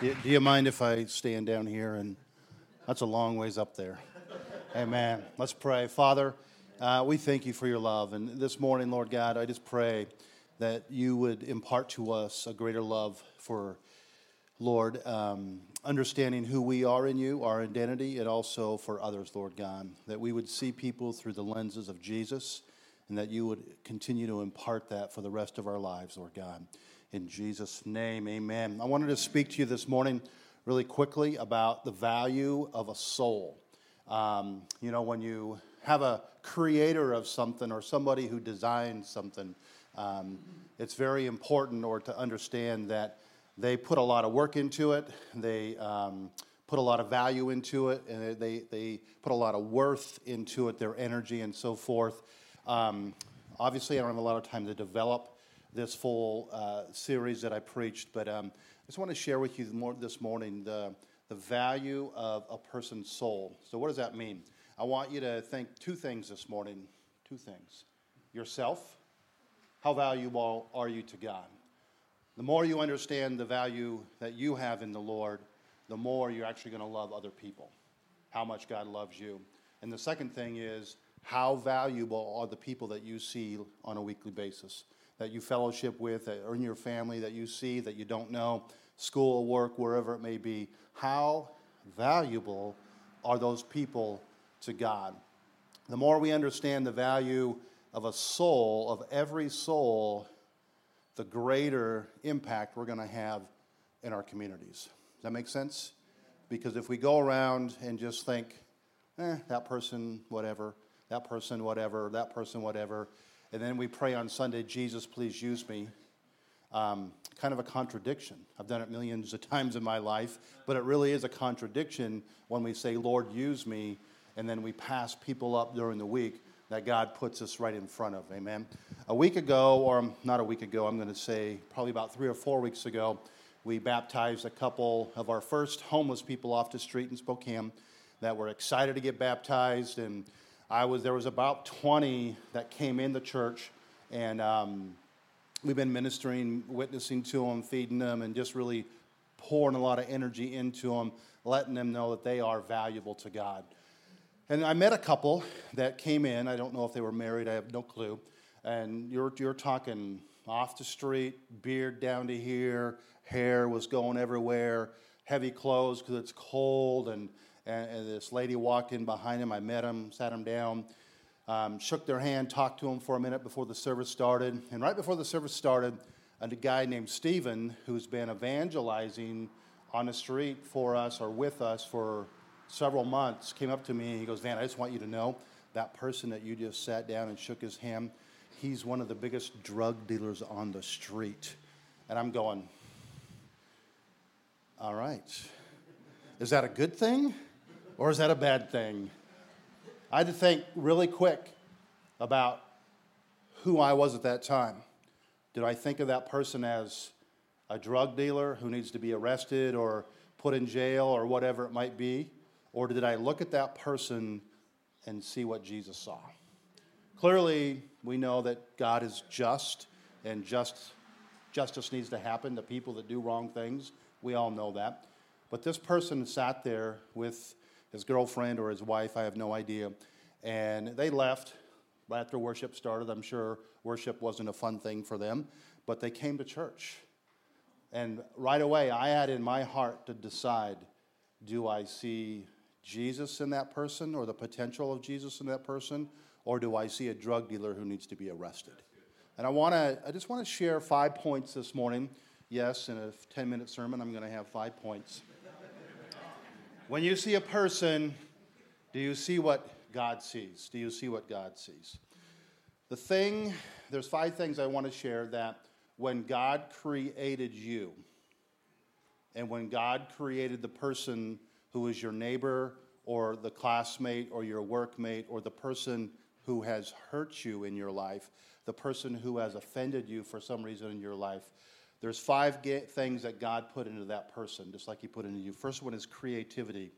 Do, do you mind if I stand down here? And that's a long ways up there. Amen. Let's pray. Father, uh, we thank you for your love. And this morning, Lord God, I just pray that you would impart to us a greater love for, Lord, um, understanding who we are in you, our identity, and also for others, Lord God. That we would see people through the lenses of Jesus and that you would continue to impart that for the rest of our lives, Lord God. In Jesus' name, amen. I wanted to speak to you this morning really quickly about the value of a soul. Um, you know, when you have a creator of something or somebody who designs something, um, it's very important or to understand that they put a lot of work into it. They um, put a lot of value into it, and they, they put a lot of worth into it, their energy and so forth. Um, obviously, I don't have a lot of time to develop this full uh, series that I preached, but um, I just want to share with you more this morning the, the value of a person's soul. So, what does that mean? I want you to think two things this morning. Two things. Yourself, how valuable are you to God? The more you understand the value that you have in the Lord, the more you're actually going to love other people, how much God loves you. And the second thing is, how valuable are the people that you see on a weekly basis, that you fellowship with, or in your family, that you see, that you don't know, school, work, wherever it may be? How valuable are those people to God? The more we understand the value of a soul, of every soul, the greater impact we're going to have in our communities. Does that make sense? Because if we go around and just think, eh, that person, whatever, that person, whatever, that person, whatever. And then we pray on Sunday, Jesus, please use me. Um, kind of a contradiction. I've done it millions of times in my life, but it really is a contradiction when we say, Lord, use me, and then we pass people up during the week that God puts us right in front of. Amen. A week ago, or not a week ago, I'm going to say probably about three or four weeks ago, we baptized a couple of our first homeless people off the street in Spokane that were excited to get baptized and I was there was about 20 that came in the church, and um, we've been ministering, witnessing to them, feeding them, and just really pouring a lot of energy into them, letting them know that they are valuable to God. And I met a couple that came in. I don't know if they were married. I have no clue. And you're you're talking off the street, beard down to here, hair was going everywhere, heavy clothes because it's cold and and, and, this lady walked in behind him. I met him, sat him down, um, shook their hand, talked to him for a minute before the service started. And right before the service started, a guy named Stephen, who's been evangelizing on the street for us or with us for several months, came up to me and he goes, Van, I just want you to know that person that you just sat down and shook his hand, he's one of the biggest drug dealers on the street. And I'm going, all right. Is that a good thing? Or is that a bad thing? I had to think really quick about who I was at that time. Did I think of that person as a drug dealer who needs to be arrested or put in jail or whatever it might be? Or did I look at that person and see what Jesus saw? Clearly, we know that God is just and just justice needs to happen to people that do wrong things. We all know that. But this person sat there with his girlfriend or his wife, I have no idea. And they left after worship started. I'm sure worship wasn't a fun thing for them, but they came to church. And right away, I had in my heart to decide do I see Jesus in that person or the potential of Jesus in that person, or do I see a drug dealer who needs to be arrested? And I, wanna, I just want to share five points this morning. Yes, in a 10 minute sermon, I'm going to have five points. When you see a person, do you see what God sees? Do you see what God sees? The thing, there's five things I want to share that when God created you, and when God created the person who is your neighbor or the classmate or your workmate or the person who has hurt you in your life, the person who has offended you for some reason in your life, there's five things that God put into that person, just like He put into you. First one is creativity.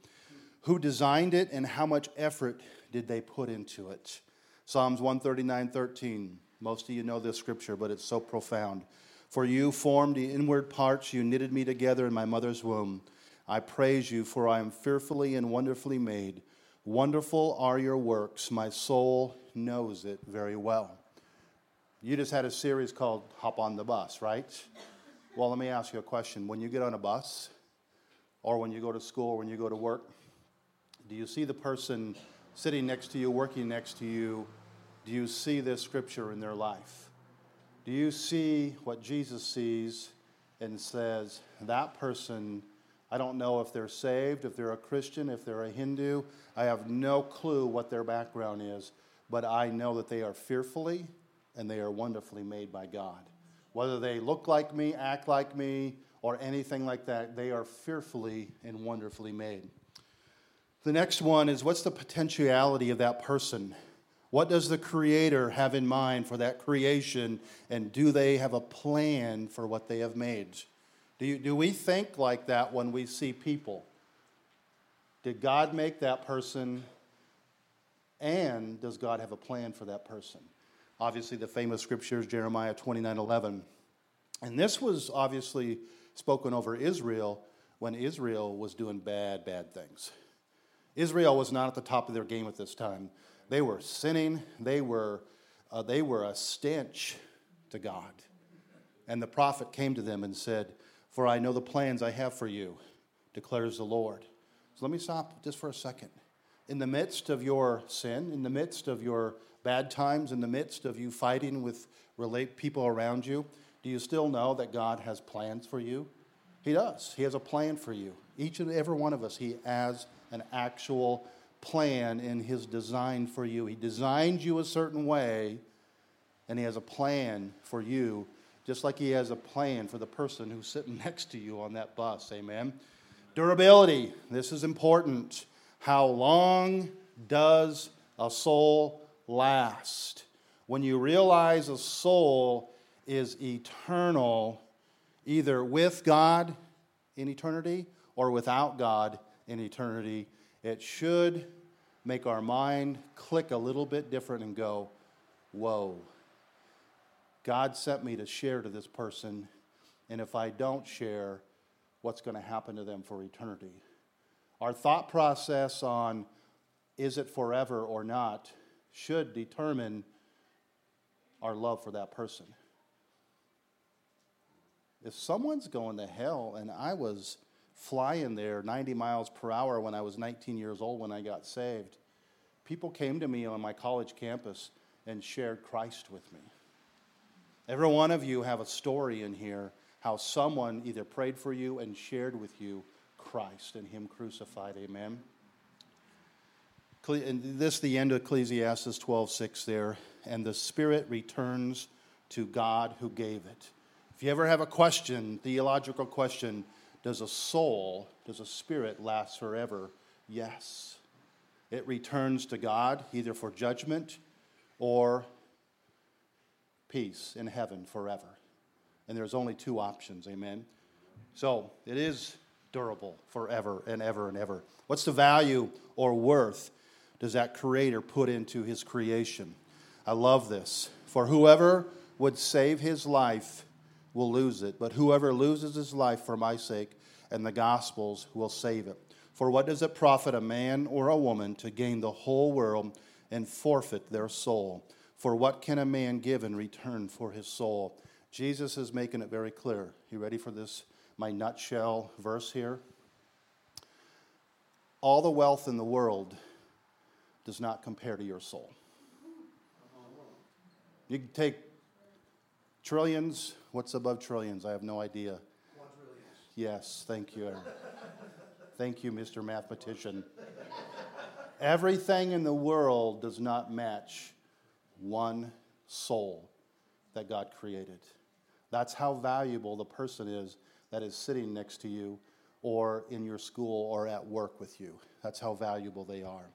Who designed it and how much effort did they put into it? Psalms 139 13. Most of you know this scripture, but it's so profound. For you formed the inward parts, you knitted me together in my mother's womb. I praise you, for I am fearfully and wonderfully made. Wonderful are your works, my soul knows it very well. You just had a series called Hop on the Bus, right? Well, let me ask you a question. When you get on a bus, or when you go to school, when you go to work, do you see the person sitting next to you, working next to you? Do you see this scripture in their life? Do you see what Jesus sees and says, that person, I don't know if they're saved, if they're a Christian, if they're a Hindu, I have no clue what their background is, but I know that they are fearfully and they are wonderfully made by God. Whether they look like me, act like me, or anything like that, they are fearfully and wonderfully made. The next one is what's the potentiality of that person? What does the Creator have in mind for that creation, and do they have a plan for what they have made? Do, you, do we think like that when we see people? Did God make that person, and does God have a plan for that person? Obviously, the famous scripture is Jeremiah 29 11. And this was obviously spoken over Israel when Israel was doing bad, bad things. Israel was not at the top of their game at this time. They were sinning, they were, uh, they were a stench to God. And the prophet came to them and said, For I know the plans I have for you, declares the Lord. So let me stop just for a second. In the midst of your sin, in the midst of your bad times, in the midst of you fighting with relate people around you, do you still know that God has plans for you? He does. He has a plan for you. Each and every one of us, He has an actual plan in His design for you. He designed you a certain way, and He has a plan for you, just like He has a plan for the person who's sitting next to you on that bus. Amen. Durability. This is important. How long does a soul last. When you realize a soul is eternal, either with God in eternity or without God in eternity, it should make our mind click a little bit different and go, Whoa, God sent me to share to this person, and if I don't share, what's going to happen to them for eternity? Our thought process on is it forever or not should determine our love for that person. If someone's going to hell, and I was flying there 90 miles per hour when I was 19 years old when I got saved, people came to me on my college campus and shared Christ with me. Every one of you have a story in here how someone either prayed for you and shared with you Christ and Him crucified. Amen. And this the end of Ecclesiastes 12:6 there, and the spirit returns to God who gave it. If you ever have a question, theological question, does a soul, does a spirit last forever? Yes. It returns to God either for judgment or peace in heaven forever. And there's only two options, amen. So, it is durable forever and ever and ever. What's the value or worth does that creator put into his creation? I love this. For whoever would save his life will lose it, but whoever loses his life for my sake and the gospel's will save it. For what does it profit a man or a woman to gain the whole world and forfeit their soul? For what can a man give in return for his soul? Jesus is making it very clear. You ready for this? My nutshell verse here. All the wealth in the world does not compare to your soul. You can take trillions. What's above trillions? I have no idea. Yes, thank you. thank you, Mr. Mathematician. Everything in the world does not match one soul that God created. That's how valuable the person is that is sitting next to you or in your school or at work with you. That's how valuable they are.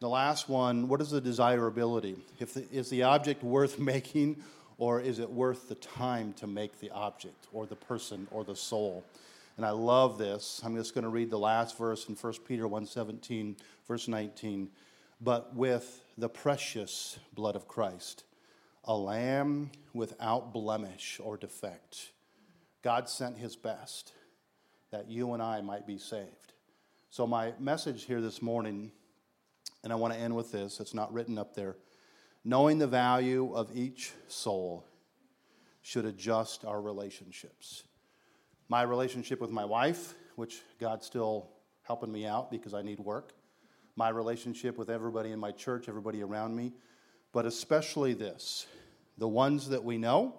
The last one, what is the desirability? If the, is the object worth making or is it worth the time to make the object or the person or the soul? And I love this. I'm just going to read the last verse in 1 Peter 1:17, verse 19. But with the precious blood of Christ, a lamb without blemish or defect. God sent his best that you and I might be saved. So, my message here this morning, and I want to end with this, it's not written up there. Knowing the value of each soul should adjust our relationships. My relationship with my wife, which God's still helping me out because I need work, my relationship with everybody in my church, everybody around me, but especially this the ones that we know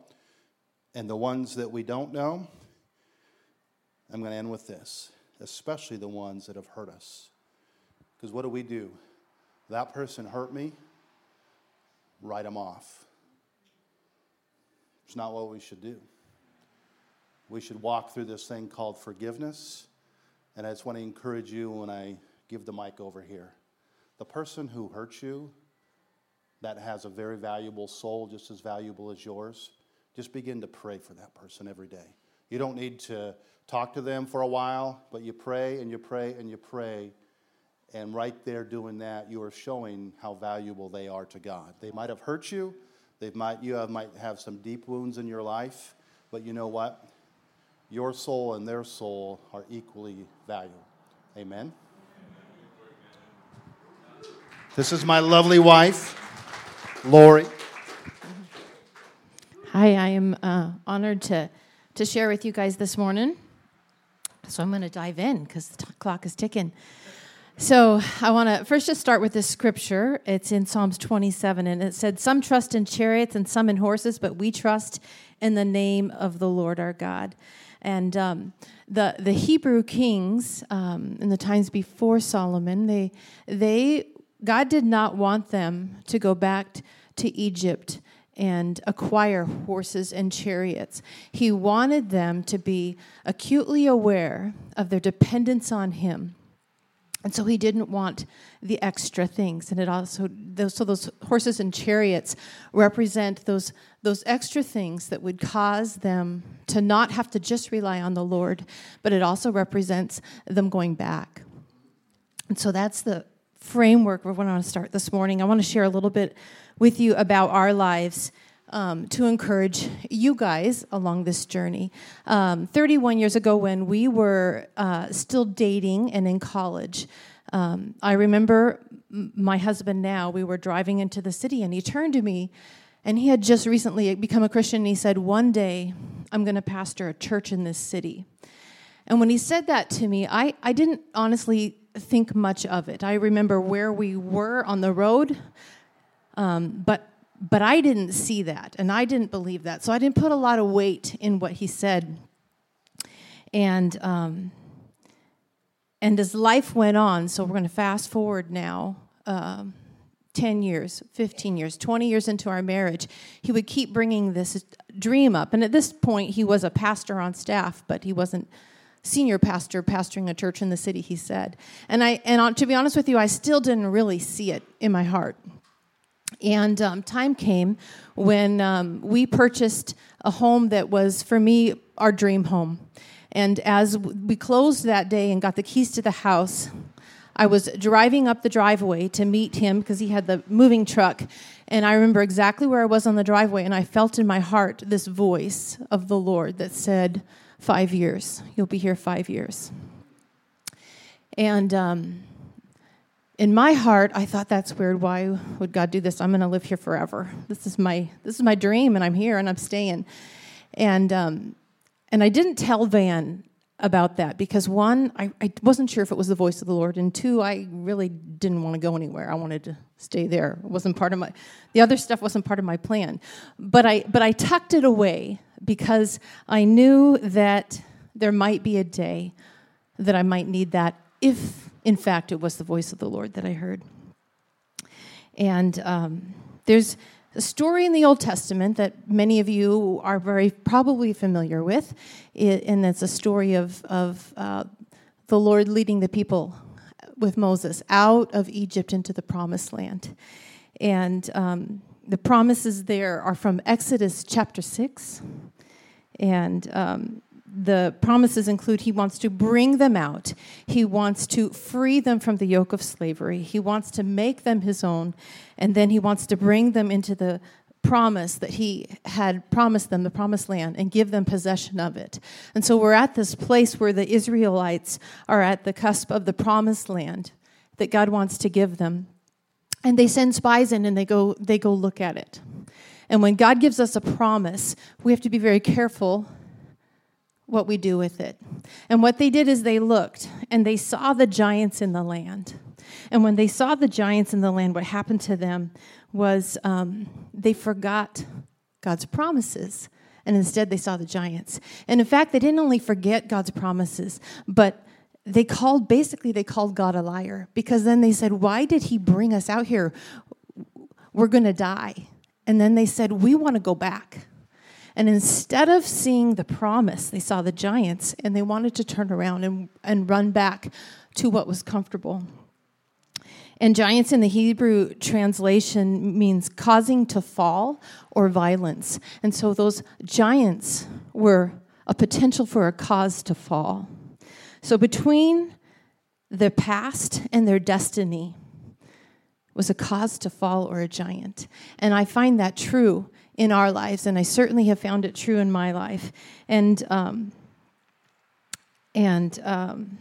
and the ones that we don't know. I'm going to end with this, especially the ones that have hurt us. Because what do we do? That person hurt me, write them off. It's not what we should do. We should walk through this thing called forgiveness. And I just want to encourage you when I give the mic over here. The person who hurt you, that has a very valuable soul, just as valuable as yours, just begin to pray for that person every day. You don't need to talk to them for a while, but you pray and you pray and you pray. And right there doing that, you are showing how valuable they are to God. They might have hurt you, they might, you have, might have some deep wounds in your life, but you know what? Your soul and their soul are equally valuable. Amen. This is my lovely wife, Lori. Hi, I am uh, honored to, to share with you guys this morning. So I'm going to dive in because the t- clock is ticking. So I want to first just start with this scripture. It's in Psalms 27, and it said, Some trust in chariots and some in horses, but we trust in the name of the Lord our God. And um, the, the Hebrew kings um, in the times before Solomon, they, they God did not want them to go back to Egypt and acquire horses and chariots. He wanted them to be acutely aware of their dependence on Him. And so he didn't want the extra things. And it also, those, so those horses and chariots represent those, those extra things that would cause them to not have to just rely on the Lord, but it also represents them going back. And so that's the, framework we want to start this morning. I want to share a little bit with you about our lives um, to encourage you guys along this journey. Um, 31 years ago, when we were uh, still dating and in college, um, I remember my husband now, we were driving into the city, and he turned to me, and he had just recently become a Christian, and he said, One day I'm going to pastor a church in this city. And when he said that to me, I, I didn't honestly think much of it. I remember where we were on the road, um, but but I didn't see that, and I didn't believe that, so I didn't put a lot of weight in what he said. And um, and as life went on, so we're going to fast forward now. Um, 10 years, 15 years, 20 years into our marriage, he would keep bringing this dream up. And at this point, he was a pastor on staff, but he wasn't senior pastor pastoring a church in the city, he said. And, I, and to be honest with you, I still didn't really see it in my heart. And um, time came when um, we purchased a home that was, for me, our dream home. And as we closed that day and got the keys to the house, I was driving up the driveway to meet him because he had the moving truck. And I remember exactly where I was on the driveway, and I felt in my heart this voice of the Lord that said, five years. You'll be here five years. And um, in my heart, I thought that's weird. Why would God do this? I'm going to live here forever. This is my this is my dream, and I'm here and I'm staying. And um, and I didn't tell Van about that because one, I, I wasn't sure if it was the voice of the Lord, and two, I really didn't want to go anywhere. I wanted to stay there. It wasn't part of my the other stuff wasn't part of my plan. But I but I tucked it away because I knew that there might be a day that I might need that if, in fact, it was the voice of the Lord that I heard. And um, there's a story in the Old Testament that many of you are very probably familiar with, and it's a story of, of uh, the Lord leading the people with Moses out of Egypt into the promised land. And um, the promises there are from Exodus chapter 6. And um, the promises include He wants to bring them out, He wants to free them from the yoke of slavery, He wants to make them His own, and then He wants to bring them into the promise that he had promised them, the promised land, and give them possession of it. And so we're at this place where the Israelites are at the cusp of the promised land that God wants to give them. And they send spies in and they go, they go look at it. And when God gives us a promise, we have to be very careful what we do with it. And what they did is they looked and they saw the giants in the land. And when they saw the giants in the land, what happened to them was um, they forgot God's promises. And instead, they saw the giants. And in fact, they didn't only forget God's promises, but they called, basically, they called God a liar because then they said, Why did he bring us out here? We're going to die. And then they said, We want to go back. And instead of seeing the promise, they saw the giants and they wanted to turn around and, and run back to what was comfortable. And giants in the Hebrew translation means causing to fall or violence. And so those giants were a potential for a cause to fall. So between their past and their destiny was a cause to fall or a giant. And I find that true in our lives, and I certainly have found it true in my life. And um, and um,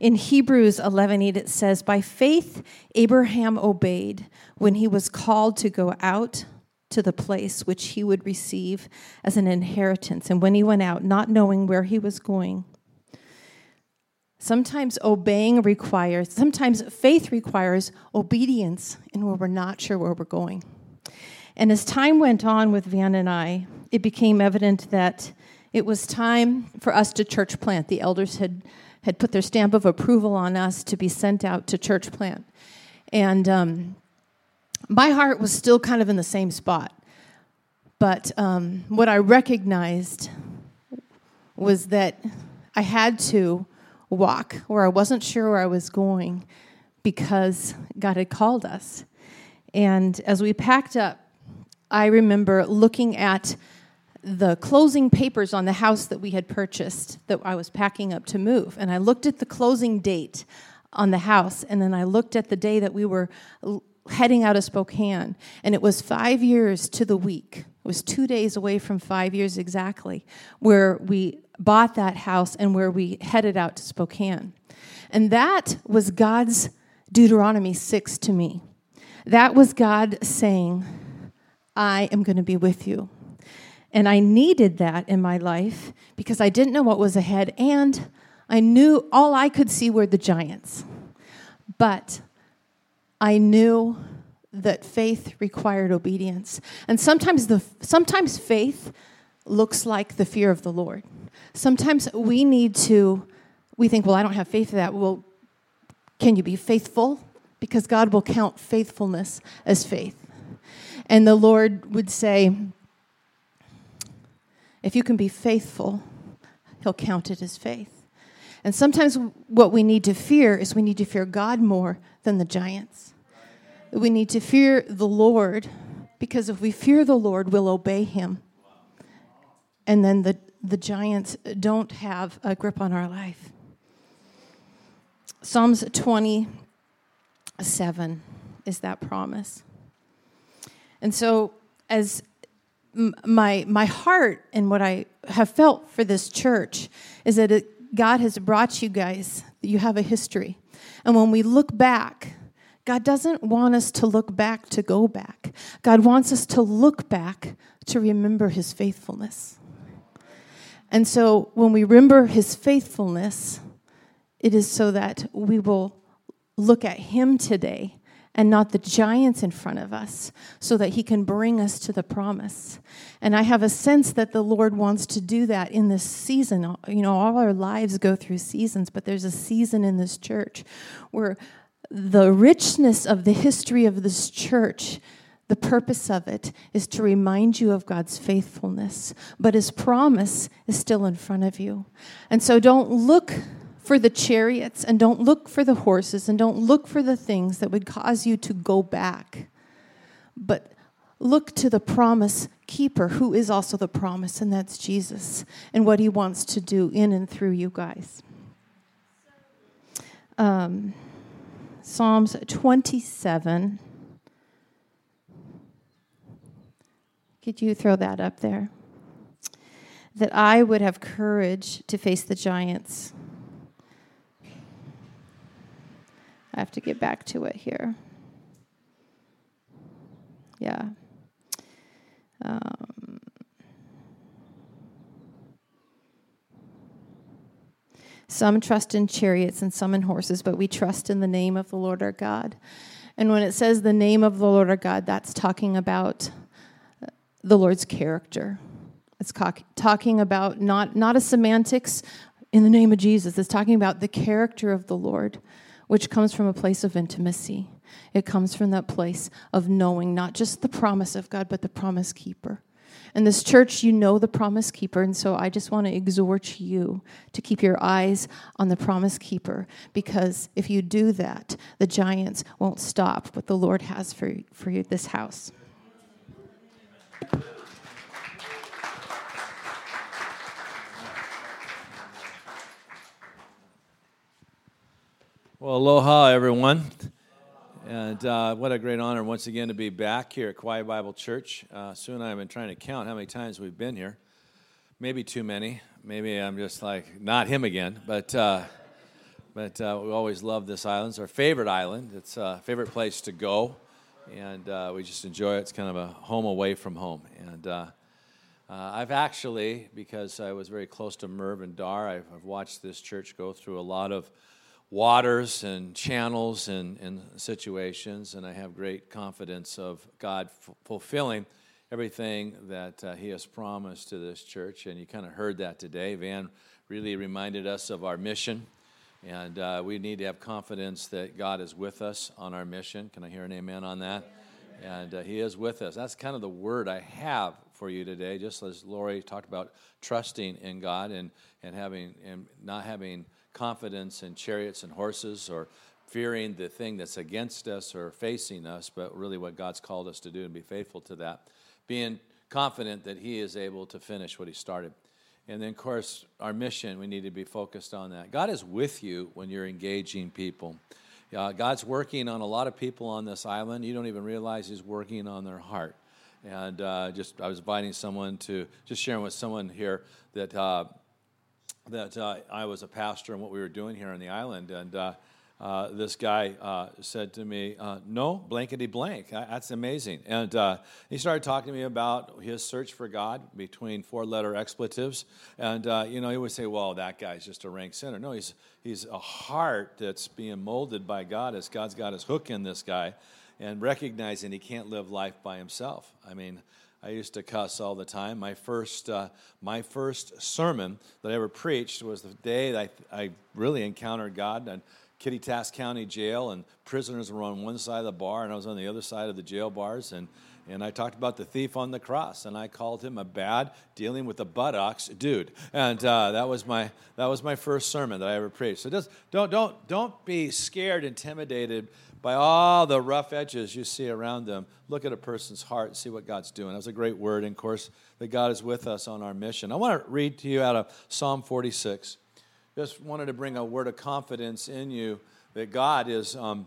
in Hebrews 11:8 it says, "By faith Abraham obeyed when he was called to go out to the place which he would receive as an inheritance, and when he went out, not knowing where he was going." Sometimes obeying requires, sometimes faith requires obedience in where we're not sure where we're going. And as time went on with Van and I, it became evident that it was time for us to church plant. The elders had had put their stamp of approval on us to be sent out to church plant. And um, my heart was still kind of in the same spot. But um, what I recognized was that I had to walk where I wasn't sure where I was going because God had called us. And as we packed up, I remember looking at the closing papers on the house that we had purchased that I was packing up to move. And I looked at the closing date on the house, and then I looked at the day that we were heading out of Spokane, and it was five years to the week. It was two days away from five years exactly, where we bought that house and where we headed out to Spokane. And that was God's Deuteronomy 6 to me. That was God saying, I am going to be with you. And I needed that in my life because I didn't know what was ahead, and I knew all I could see were the giants. But I knew that faith required obedience. And sometimes the sometimes faith looks like the fear of the Lord. Sometimes we need to we think, well, I don't have faith for that. Well, can you be faithful? Because God will count faithfulness as faith. And the Lord would say, if you can be faithful, He'll count it as faith. And sometimes what we need to fear is we need to fear God more than the giants. We need to fear the Lord because if we fear the Lord, we'll obey Him. And then the, the giants don't have a grip on our life. Psalms 27 is that promise. And so, as my my heart and what I have felt for this church is that it, God has brought you guys. You have a history, and when we look back, God doesn't want us to look back to go back. God wants us to look back to remember His faithfulness. And so, when we remember His faithfulness, it is so that we will look at Him today and not the giants in front of us, so that He can bring us to the promise. And I have a sense that the Lord wants to do that in this season. You know, all our lives go through seasons, but there's a season in this church where the richness of the history of this church. The purpose of it is to remind you of God's faithfulness, but His promise is still in front of you. And so don't look for the chariots and don't look for the horses and don't look for the things that would cause you to go back. But look to the promise keeper, who is also the promise, and that's Jesus, and what he wants to do in and through you guys. Um, Psalms 27. Could you throw that up there? That I would have courage to face the giants. I have to get back to it here. Yeah. Um, some trust in chariots and some in horses, but we trust in the name of the Lord our God. And when it says the name of the Lord our God, that's talking about the Lord's character. It's talking about not, not a semantics in the name of Jesus, it's talking about the character of the Lord, which comes from a place of intimacy. It comes from that place of knowing not just the promise of God, but the promise keeper. In this church, you know the promise keeper, and so I just want to exhort you to keep your eyes on the promise keeper because if you do that, the giants won't stop what the Lord has for, for you, this house. Well, aloha, everyone. And uh, what a great honor once again to be back here at Kauai Bible Church. Uh, Sue and I have been trying to count how many times we've been here. Maybe too many. Maybe I'm just like, not him again. But, uh, but uh, we always love this island. It's our favorite island. It's a favorite place to go. And uh, we just enjoy it. It's kind of a home away from home. And uh, I've actually, because I was very close to Merv and Dar, I've, I've watched this church go through a lot of waters and channels and, and situations, and I have great confidence of God f- fulfilling everything that uh, He has promised to this church. And you kind of heard that today. Van really reminded us of our mission, and uh, we need to have confidence that God is with us on our mission. Can I hear an amen on that? And uh, He is with us. That's kind of the word I have for you today, just as Lori talked about trusting in God and, and having and not having confidence in chariots and horses or fearing the thing that's against us or facing us, but really what God's called us to do and be faithful to that. Being confident that He is able to finish what He started. And then, of course, our mission, we need to be focused on that. God is with you when you're engaging people. Uh, God's working on a lot of people on this island. You don't even realize He's working on their heart. And uh, just, I was inviting someone to, just sharing with someone here that uh, that uh, I was a pastor and what we were doing here on the island. And uh, uh, this guy uh, said to me, uh, No, blankety blank. That's amazing. And uh, he started talking to me about his search for God between four letter expletives. And, you know, he would say, Well, that guy's just a rank sinner. No, he's, he's a heart that's being molded by God as God's got his hook in this guy and recognizing he can't live life by himself. I mean, I used to cuss all the time. My first, uh, my first sermon that I ever preached was the day that I, I really encountered God in Kittitas County Jail, and prisoners were on one side of the bar, and I was on the other side of the jail bars, and and I talked about the thief on the cross, and I called him a bad dealing with the buttocks dude, and uh, that was my that was my first sermon that I ever preached. So just don't don't don't be scared, intimidated by all the rough edges you see around them. Look at a person's heart and see what God's doing. That was a great word, and of course, that God is with us on our mission. I want to read to you out of Psalm 46. Just wanted to bring a word of confidence in you that God is, um,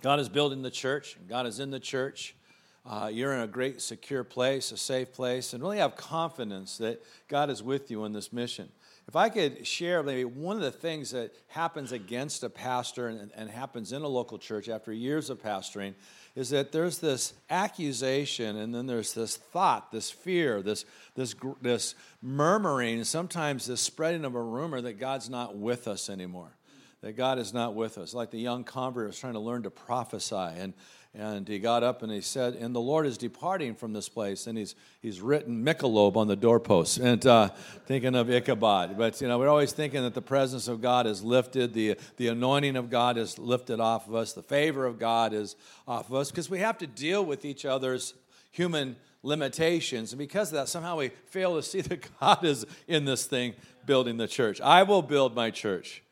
God is building the church, God is in the church. Uh, you're in a great, secure place, a safe place, and really have confidence that God is with you in this mission. If I could share maybe one of the things that happens against a pastor and, and, happens in a local church after years of pastoring is that there's this accusation and then there's this thought, this fear, this, this, this murmuring, sometimes this spreading of a rumor that God's not with us anymore, that God is not with us. Like the young convert was trying to learn to prophesy and and he got up and he said, And the Lord is departing from this place. And he's, he's written Michelob on the doorpost, and uh, thinking of Ichabod. But, you know, we're always thinking that the presence of God is lifted, the, the anointing of God is lifted off of us, the favor of God is off of us, because we have to deal with each other's human limitations. And because of that, somehow we fail to see that God is in this thing building the church. I will build my church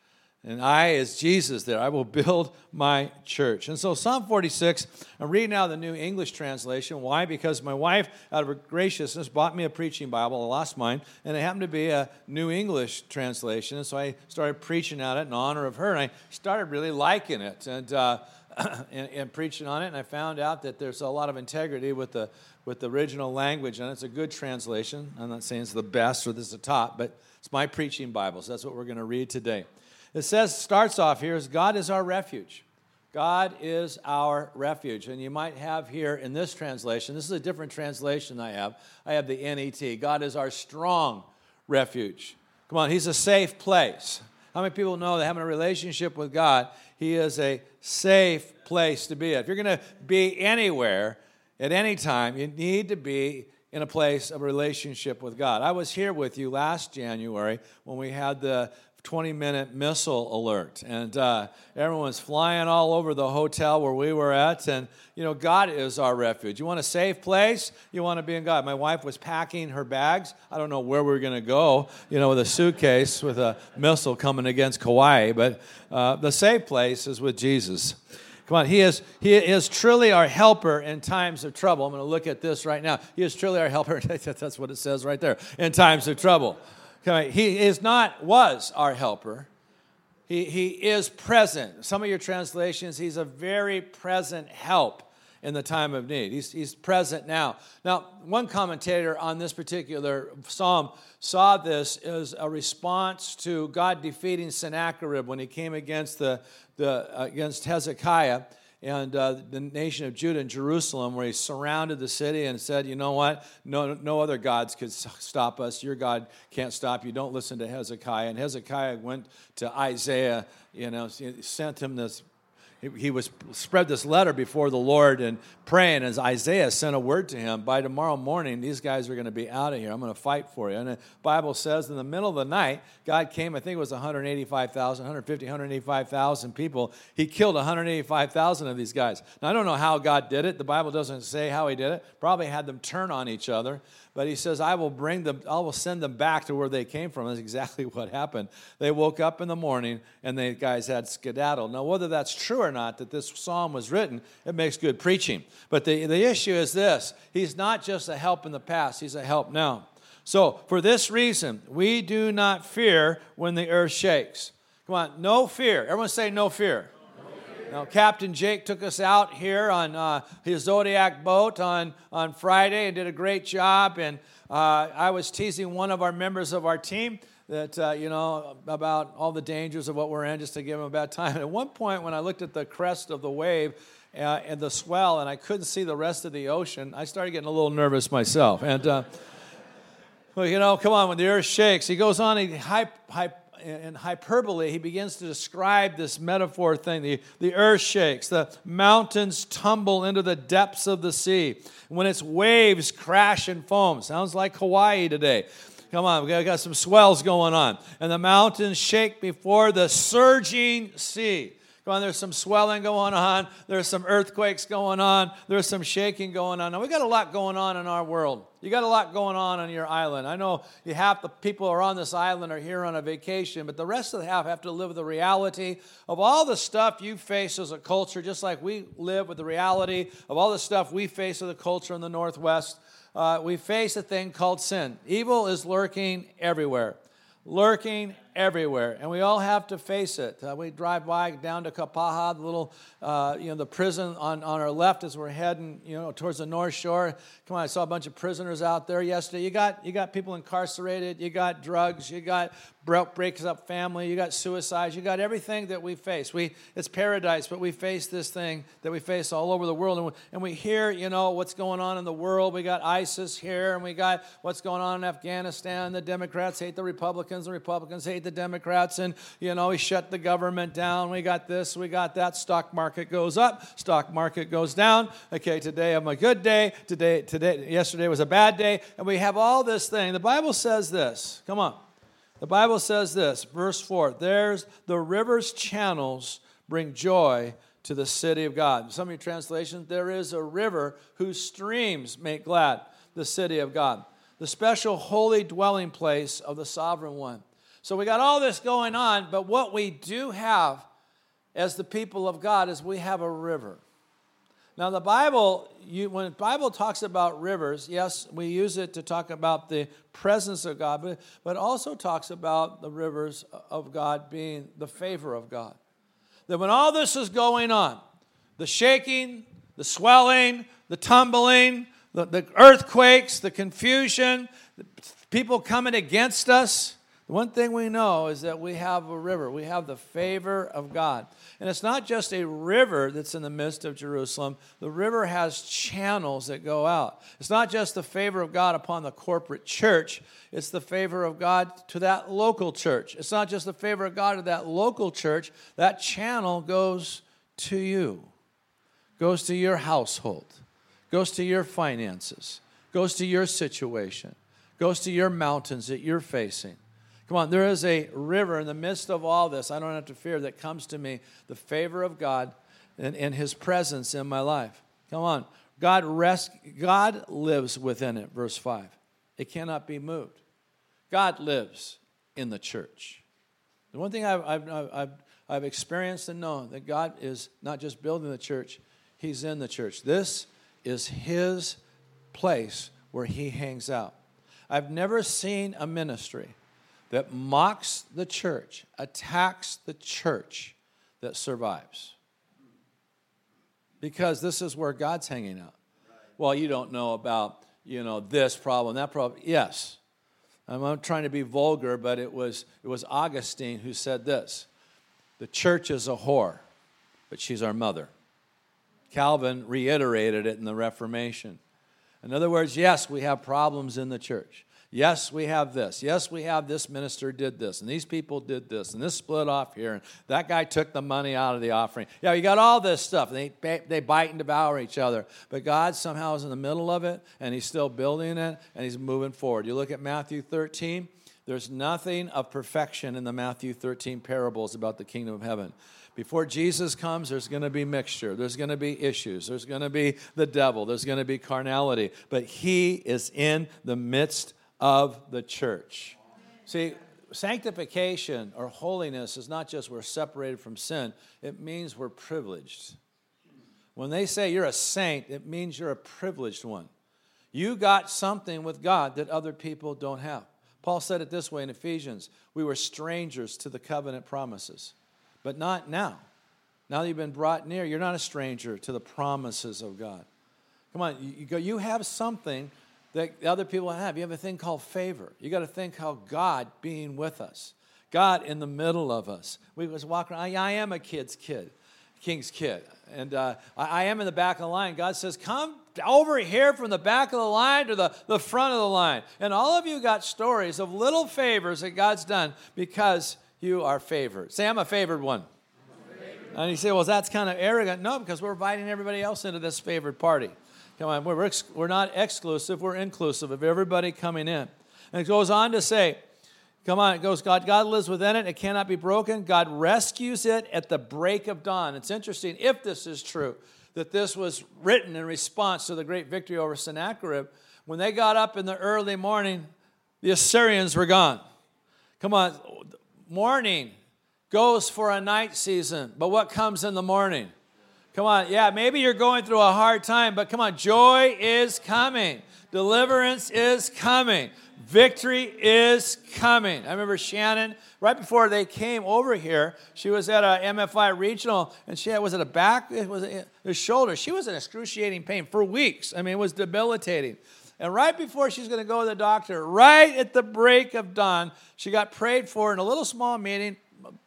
and I, as Jesus, there, I will build my church. And so, Psalm 46, I'm reading now the New English translation. Why? Because my wife, out of her graciousness, bought me a preaching Bible. I lost mine, and it happened to be a New English translation. And so I started preaching out it in honor of her, and I started really liking it. And uh, and, and, preaching on it, and I found out that there's a lot of integrity with the with the original language, and it's a good translation. I'm not saying it's the best or this is the top, but it's my preaching Bible, so that's what we're going to read today. It says, starts off here is God is our refuge. God is our refuge. And you might have here in this translation, this is a different translation I have. I have the NET. God is our strong refuge. Come on, He's a safe place. How many people know that having a relationship with God, He is a safe place to be at? If you're going to be anywhere at any time, you need to be in a place of relationship with God. I was here with you last January when we had the 20 minute missile alert. And uh, everyone's flying all over the hotel where we were at. And, you know, God is our refuge. You want a safe place? You want to be in God. My wife was packing her bags. I don't know where we are going to go, you know, with a suitcase with a missile coming against Kauai. But uh, the safe place is with Jesus. Come on, he is, he is truly our helper in times of trouble. I'm going to look at this right now. He is truly our helper. That's what it says right there in times of trouble. He is not, was our helper. He, he is present. Some of your translations, he's a very present help in the time of need. He's, he's present now. Now, one commentator on this particular psalm saw this as a response to God defeating Sennacherib when he came against, the, the, uh, against Hezekiah and uh, the nation of Judah and Jerusalem, where he surrounded the city and said, You know what? No, no other gods could stop us. Your God can't stop you. Don't listen to Hezekiah. And Hezekiah went to Isaiah, you know, sent him this he was spread this letter before the Lord and praying as Isaiah sent a word to him. By tomorrow morning, these guys are going to be out of here. I'm going to fight for you. And the Bible says in the middle of the night, God came, I think it was 185,000, 150, 185,000 people. He killed 185,000 of these guys. Now, I don't know how God did it. The Bible doesn't say how he did it. Probably had them turn on each other. But he says, I will bring them, I will send them back to where they came from. That's exactly what happened. They woke up in the morning and the guys had skedaddle. Now, whether that's true or not, that this psalm was written, it makes good preaching. But the, the issue is this He's not just a help in the past, He's a help now. So, for this reason, we do not fear when the earth shakes. Come on, no fear. Everyone say no fear. Now, Captain Jake took us out here on uh, his Zodiac boat on, on Friday and did a great job. And uh, I was teasing one of our members of our team that, uh, you know, about all the dangers of what we're in, just to give him a bad time. at one point, when I looked at the crest of the wave uh, and the swell and I couldn't see the rest of the ocean, I started getting a little nervous myself. And, uh, well, you know, come on, when the earth shakes, he goes on, he hype, hype, in hyperbole, he begins to describe this metaphor thing. The, the earth shakes, the mountains tumble into the depths of the sea. When its waves crash and foam, sounds like Hawaii today. Come on, we've got some swells going on. And the mountains shake before the surging sea. Come on, there's some swelling going on. There's some earthquakes going on. There's some shaking going on. Now, we got a lot going on in our world. You got a lot going on on your island. I know you half the people are on this island are here on a vacation, but the rest of the half have to live with the reality of all the stuff you face as a culture, just like we live with the reality of all the stuff we face as a culture in the Northwest. Uh, we face a thing called sin. Evil is lurking everywhere lurking everywhere, and we all have to face it. Uh, we drive by down to Kapaha, the little, uh, you know, the prison on, on our left as we're heading, you know, towards the North Shore. Come on, I saw a bunch of prisoners out there yesterday. You got, you got people incarcerated, you got drugs, you got breaks up family, you got suicides, you got everything that we face. We, it's paradise, but we face this thing that we face all over the world. And we, and we hear, you know, what's going on in the world. We got ISIS here, and we got what's going on in Afghanistan. The Democrats hate the Republicans, the Republicans hate the Democrats, and, you know, we shut the government down. We got this, we got that. Stock market goes up, stock market goes down. Okay, today I'm a good day. Today, today, yesterday was a bad day. And we have all this thing. The Bible says this. Come on. The Bible says this, verse 4 There's the river's channels bring joy to the city of God. Some of your translations, there is a river whose streams make glad the city of God, the special holy dwelling place of the sovereign one. So we got all this going on, but what we do have as the people of God is we have a river. Now, the Bible, you, when the Bible talks about rivers, yes, we use it to talk about the presence of God, but, but also talks about the rivers of God being the favor of God. That when all this is going on, the shaking, the swelling, the tumbling, the, the earthquakes, the confusion, the people coming against us. The one thing we know is that we have a river. We have the favor of God. And it's not just a river that's in the midst of Jerusalem, the river has channels that go out. It's not just the favor of God upon the corporate church, it's the favor of God to that local church. It's not just the favor of God to that local church, that channel goes to you, goes to your household, goes to your finances, goes to your situation, goes to your mountains that you're facing. Come on, there is a river in the midst of all this. I don't have to fear that comes to me the favor of God and, and His presence in my life. Come on. God, rest, God lives within it, verse 5. It cannot be moved. God lives in the church. The one thing I've, I've, I've, I've experienced and known that God is not just building the church, He's in the church. This is His place where He hangs out. I've never seen a ministry that mocks the church, attacks the church, that survives. Because this is where God's hanging out. Well, you don't know about, you know, this problem, that problem. Yes. I'm not trying to be vulgar, but it was, it was Augustine who said this The church is a whore, but she's our mother. Calvin reiterated it in the Reformation. In other words, yes, we have problems in the church. Yes, we have this. Yes, we have this minister did this, and these people did this, and this split off here, and that guy took the money out of the offering. Yeah, you got all this stuff. They, they bite and devour each other. But God somehow is in the middle of it, and He's still building it, and He's moving forward. You look at Matthew 13, there's nothing of perfection in the Matthew 13 parables about the kingdom of heaven. Before Jesus comes, there's going to be mixture. There's going to be issues. There's going to be the devil. There's going to be carnality. But he is in the midst of the church. See, sanctification or holiness is not just we're separated from sin, it means we're privileged. When they say you're a saint, it means you're a privileged one. You got something with God that other people don't have. Paul said it this way in Ephesians We were strangers to the covenant promises, but not now. Now that you've been brought near, you're not a stranger to the promises of God. Come on, you, go, you have something that other people have. You have a thing called favor. You got to think how God being with us, God in the middle of us. We was walking. I, I am a kid's kid, king's kid, and uh, I, I, am in the back of the line. God says, "Come over here from the back of the line to the, the front of the line." And all of you got stories of little favors that God's done because you are favored. Say, "I'm a favored one." And you say, well, that's kind of arrogant. No, because we're inviting everybody else into this favored party. Come on, we're, ex- we're not exclusive, we're inclusive of everybody coming in. And it goes on to say, Come on, it goes, God, God lives within it, it cannot be broken. God rescues it at the break of dawn. It's interesting, if this is true, that this was written in response to the great victory over Sennacherib. When they got up in the early morning, the Assyrians were gone. Come on, morning goes for a night season, but what comes in the morning? Come on, yeah, maybe you're going through a hard time, but come on, joy is coming. Deliverance is coming. Victory is coming. I remember Shannon, right before they came over here, she was at a MFI regional and she had, was it a back? It was a shoulder. She was in excruciating pain for weeks. I mean, it was debilitating. And right before she's going to go to the doctor, right at the break of dawn, she got prayed for in a little small meeting,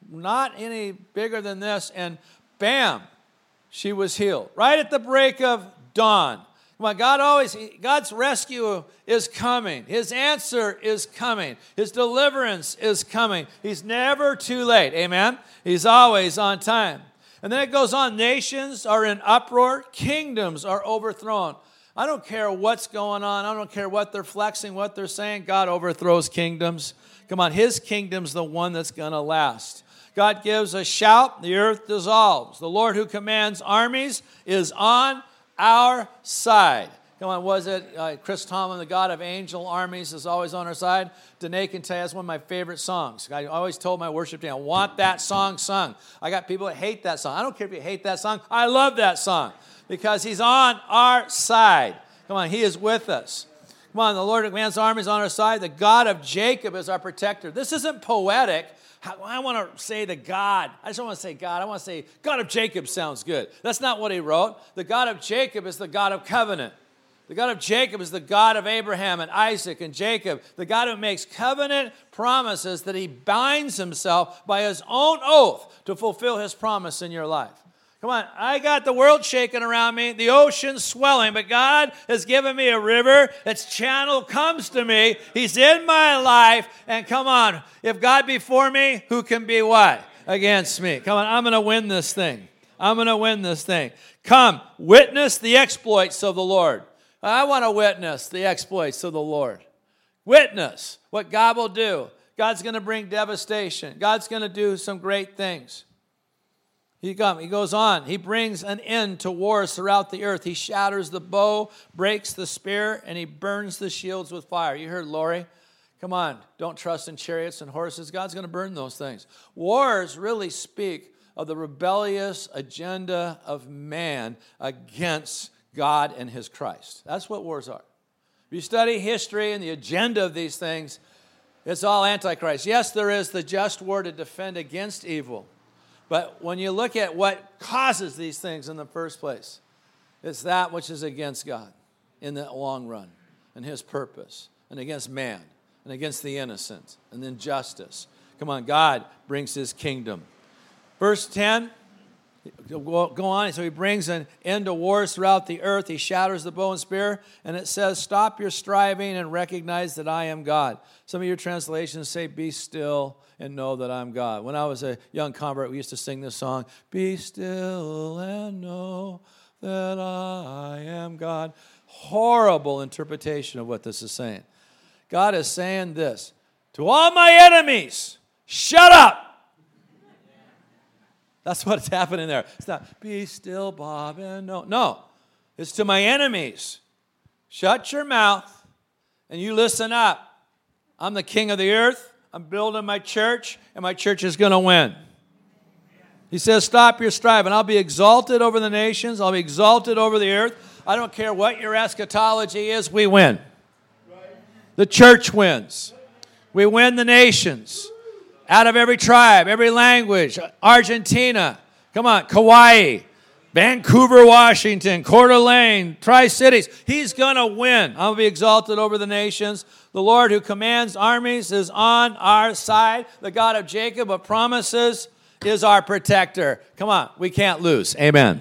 not any bigger than this, and bam, she was healed. Right at the break of dawn. Come on, God always, God's rescue is coming. His answer is coming. His deliverance is coming. He's never too late. Amen? He's always on time. And then it goes on nations are in uproar, kingdoms are overthrown. I don't care what's going on. I don't care what they're flexing, what they're saying. God overthrows kingdoms. Come on, His kingdom's the one that's going to last. God gives a shout, the earth dissolves. The Lord who commands armies is on our side. Come on, was it uh, Chris Tomlin, the God of angel armies, is always on our side? Danae can tell you that's one of my favorite songs. I always told my worship team, I want that song sung. I got people that hate that song. I don't care if you hate that song, I love that song because he's on our side. Come on, he is with us. Come on, the Lord of commands armies on our side. The God of Jacob is our protector. This isn't poetic. I want to say the God. I just want to say God. I want to say God of Jacob sounds good. That's not what he wrote. The God of Jacob is the God of covenant. The God of Jacob is the God of Abraham and Isaac and Jacob, the God who makes covenant promises that he binds himself by his own oath to fulfill his promise in your life. Come on, I got the world shaking around me, the ocean swelling, but God has given me a river. Its channel comes to me. He's in my life. And come on, if God be for me, who can be what? Against me. Come on, I'm going to win this thing. I'm going to win this thing. Come, witness the exploits of the Lord. I want to witness the exploits of the Lord. Witness what God will do. God's going to bring devastation. God's going to do some great things. He, come, he goes on. He brings an end to wars throughout the earth. He shatters the bow, breaks the spear, and he burns the shields with fire. You heard Lori? Come on, don't trust in chariots and horses. God's going to burn those things. Wars really speak of the rebellious agenda of man against God and his Christ. That's what wars are. If you study history and the agenda of these things, it's all antichrist. Yes, there is the just war to defend against evil. But when you look at what causes these things in the first place, it's that which is against God in the long run and his purpose and against man and against the innocent and injustice. Come on, God brings his kingdom. Verse 10 Go on. So he brings an end to wars throughout the earth. He shatters the bow and spear. And it says, Stop your striving and recognize that I am God. Some of your translations say, Be still and know that I'm God. When I was a young convert, we used to sing this song, Be still and know that I am God. Horrible interpretation of what this is saying. God is saying this to all my enemies, shut up. That's what's happening there. It's not, be still, Bob, and no. No, it's to my enemies. Shut your mouth and you listen up. I'm the king of the earth. I'm building my church, and my church is going to win. He says, Stop your striving. I'll be exalted over the nations, I'll be exalted over the earth. I don't care what your eschatology is, we win. The church wins. We win the nations out of every tribe, every language. Argentina, come on, Kauai, Vancouver, Washington, Coeur d'Alene, Tri Cities. He's going to win. I'll be exalted over the nations. The Lord who commands armies is on our side. The God of Jacob of promises is our protector. Come on, we can't lose. Amen.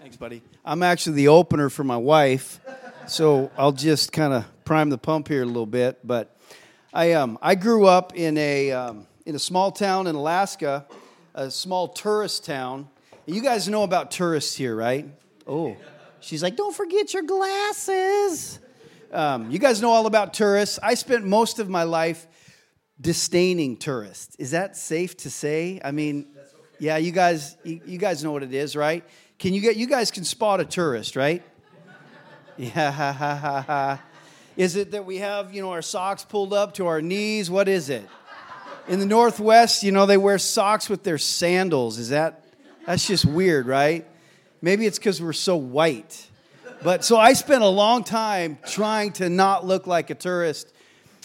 Thanks, buddy. I'm actually the opener for my wife, so I'll just kind of prime the pump here a little bit. But I um I grew up in a um, in a small town in Alaska, a small tourist town. You guys know about tourists here, right? Oh, she's like, don't forget your glasses. Um, you guys know all about tourists. I spent most of my life disdaining tourists. Is that safe to say? I mean, yeah, you guys, you, you guys know what it is, right? Can you get you guys can spot a tourist, right? Yeah. Is it that we have, you know, our socks pulled up to our knees? What is it? In the Northwest, you know, they wear socks with their sandals. Is that that's just weird, right? Maybe it's because we're so white. But so I spent a long time trying to not look like a tourist.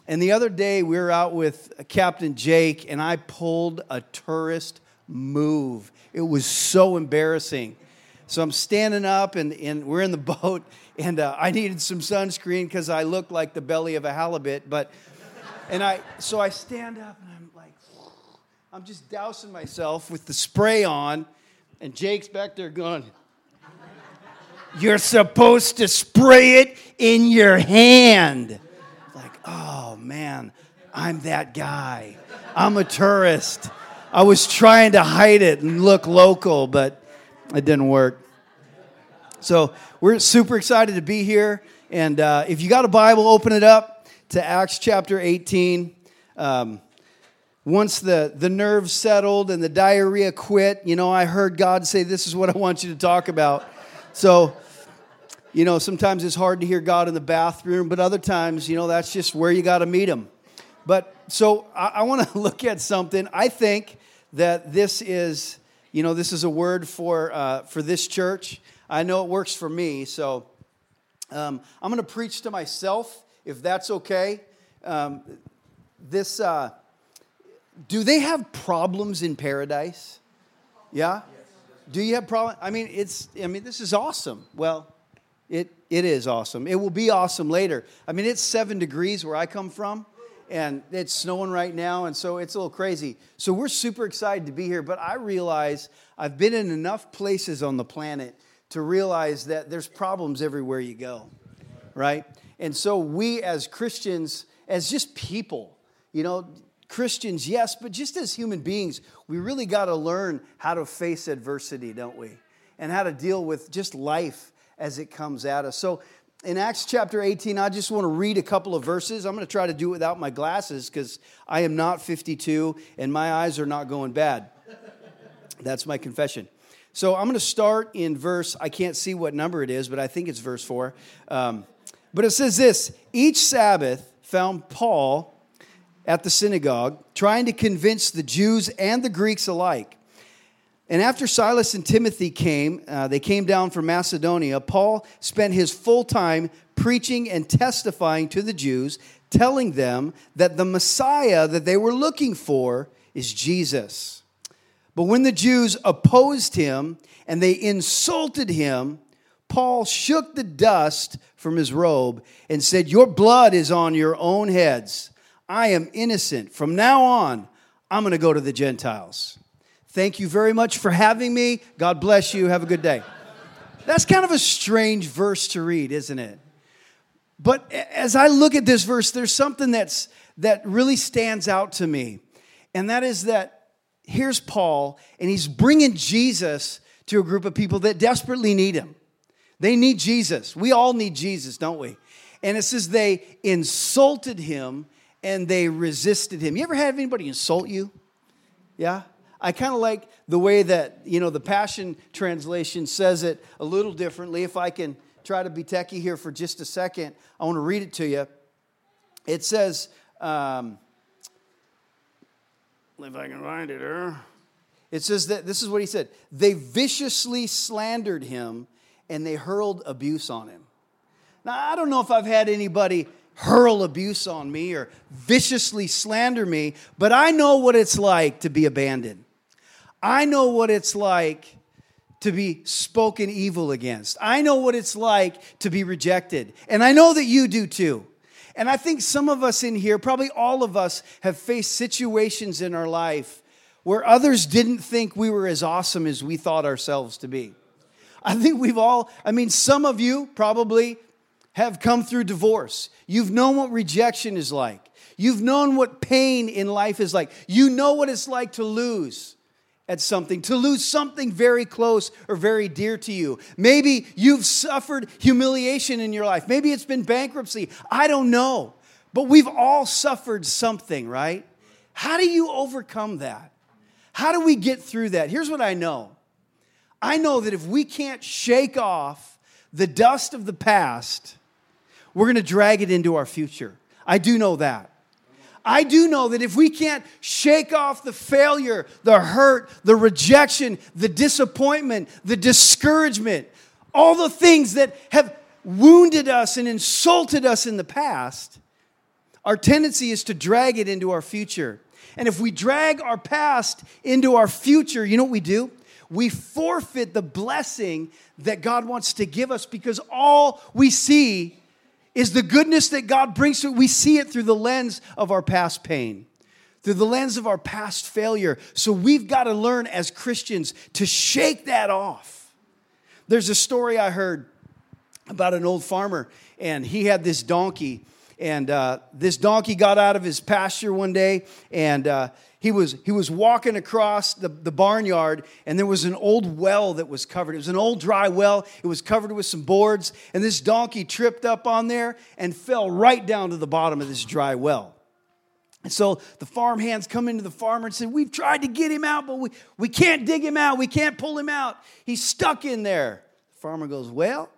And the other day we were out with Captain Jake and I pulled a tourist move. It was so embarrassing. So I'm standing up and, and we're in the boat, and uh, I needed some sunscreen because I looked like the belly of a halibut. But, and I, so I stand up and I'm like, I'm just dousing myself with the spray on, and Jake's back there going, You're supposed to spray it in your hand. Like, oh man, I'm that guy. I'm a tourist. I was trying to hide it and look local, but it didn't work. So we're super excited to be here. And uh, if you got a Bible, open it up to Acts chapter 18. Um, once the, the nerves settled and the diarrhea quit, you know, I heard God say, This is what I want you to talk about. So, you know, sometimes it's hard to hear God in the bathroom, but other times, you know, that's just where you got to meet Him. But so I, I want to look at something. I think that this is you know, this is a word for, uh, for this church. I know it works for me, so um, I'm going to preach to myself, if that's okay. Um, this, uh, do they have problems in paradise? Yeah? Do you have problems? I mean, it's, I mean, this is awesome. Well, it, it is awesome. It will be awesome later. I mean, it's seven degrees where I come from, and it's snowing right now, and so it's a little crazy. So we're super excited to be here, but I realize I've been in enough places on the planet to realize that there's problems everywhere you go, right? And so we as Christians, as just people, you know, Christians, yes, but just as human beings, we really got to learn how to face adversity, don't we? And how to deal with just life as it comes at us. So in Acts chapter 18, I just want to read a couple of verses. I'm going to try to do it without my glasses because I am not 52 and my eyes are not going bad. That's my confession. So I'm going to start in verse, I can't see what number it is, but I think it's verse 4. Um, but it says this Each Sabbath found Paul at the synagogue, trying to convince the Jews and the Greeks alike. And after Silas and Timothy came, uh, they came down from Macedonia, Paul spent his full time preaching and testifying to the Jews, telling them that the Messiah that they were looking for is Jesus. But when the Jews opposed him and they insulted him, Paul shook the dust from his robe and said, Your blood is on your own heads. I am innocent. From now on, I'm going to go to the Gentiles. Thank you very much for having me. God bless you. Have a good day. That's kind of a strange verse to read, isn't it? But as I look at this verse, there's something that's, that really stands out to me. And that is that here's Paul, and he's bringing Jesus to a group of people that desperately need him. They need Jesus. We all need Jesus, don't we? And it says they insulted him and they resisted him. You ever have anybody insult you? Yeah? I kind of like the way that, you know, the Passion Translation says it a little differently. If I can try to be techie here for just a second, I want to read it to you. It says, um, if I can find it here. It says that this is what he said. They viciously slandered him and they hurled abuse on him. Now, I don't know if I've had anybody hurl abuse on me or viciously slander me, but I know what it's like to be abandoned. I know what it's like to be spoken evil against. I know what it's like to be rejected. And I know that you do too. And I think some of us in here, probably all of us, have faced situations in our life where others didn't think we were as awesome as we thought ourselves to be. I think we've all, I mean, some of you probably have come through divorce. You've known what rejection is like. You've known what pain in life is like. You know what it's like to lose at something, to lose something very close or very dear to you. Maybe you've suffered humiliation in your life. Maybe it's been bankruptcy. I don't know. But we've all suffered something, right? How do you overcome that? How do we get through that? Here's what I know I know that if we can't shake off the dust of the past, we're going to drag it into our future. I do know that. I do know that if we can't shake off the failure, the hurt, the rejection, the disappointment, the discouragement, all the things that have wounded us and insulted us in the past, our tendency is to drag it into our future. And if we drag our past into our future, you know what we do? We forfeit the blessing that God wants to give us because all we see is the goodness that God brings to it. We see it through the lens of our past pain, through the lens of our past failure. So we've got to learn as Christians to shake that off. There's a story I heard about an old farmer, and he had this donkey. And uh, this donkey got out of his pasture one day, and uh, he was, he was walking across the, the barnyard, and there was an old well that was covered. It was an old dry well. It was covered with some boards, and this donkey tripped up on there and fell right down to the bottom of this dry well. And so the farm hands come into the farmer and said, We've tried to get him out, but we, we can't dig him out. We can't pull him out. He's stuck in there. The farmer goes, Well,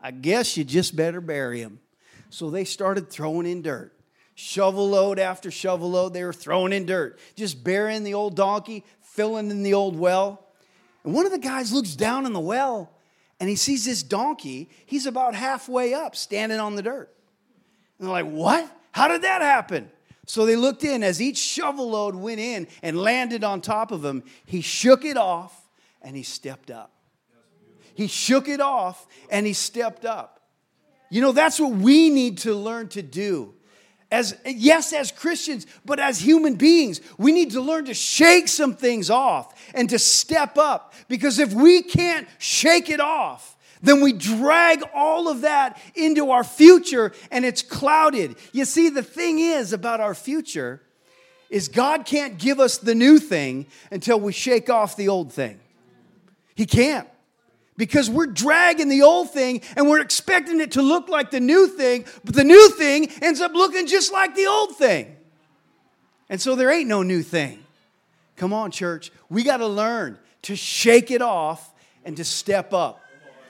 I guess you just better bury him. So they started throwing in dirt shovel load after shovel load. They were throwing in dirt, just burying the old donkey, filling in the old well. And one of the guys looks down in the well and he sees this donkey. He's about halfway up, standing on the dirt. And they're like, What? How did that happen? So they looked in as each shovel load went in and landed on top of him. He shook it off and he stepped up. He shook it off and he stepped up. You know, that's what we need to learn to do. As yes, as Christians, but as human beings, we need to learn to shake some things off and to step up. Because if we can't shake it off, then we drag all of that into our future and it's clouded. You see, the thing is about our future is God can't give us the new thing until we shake off the old thing. He can't. Because we're dragging the old thing and we're expecting it to look like the new thing, but the new thing ends up looking just like the old thing. And so there ain't no new thing. Come on, church. We got to learn to shake it off and to step up.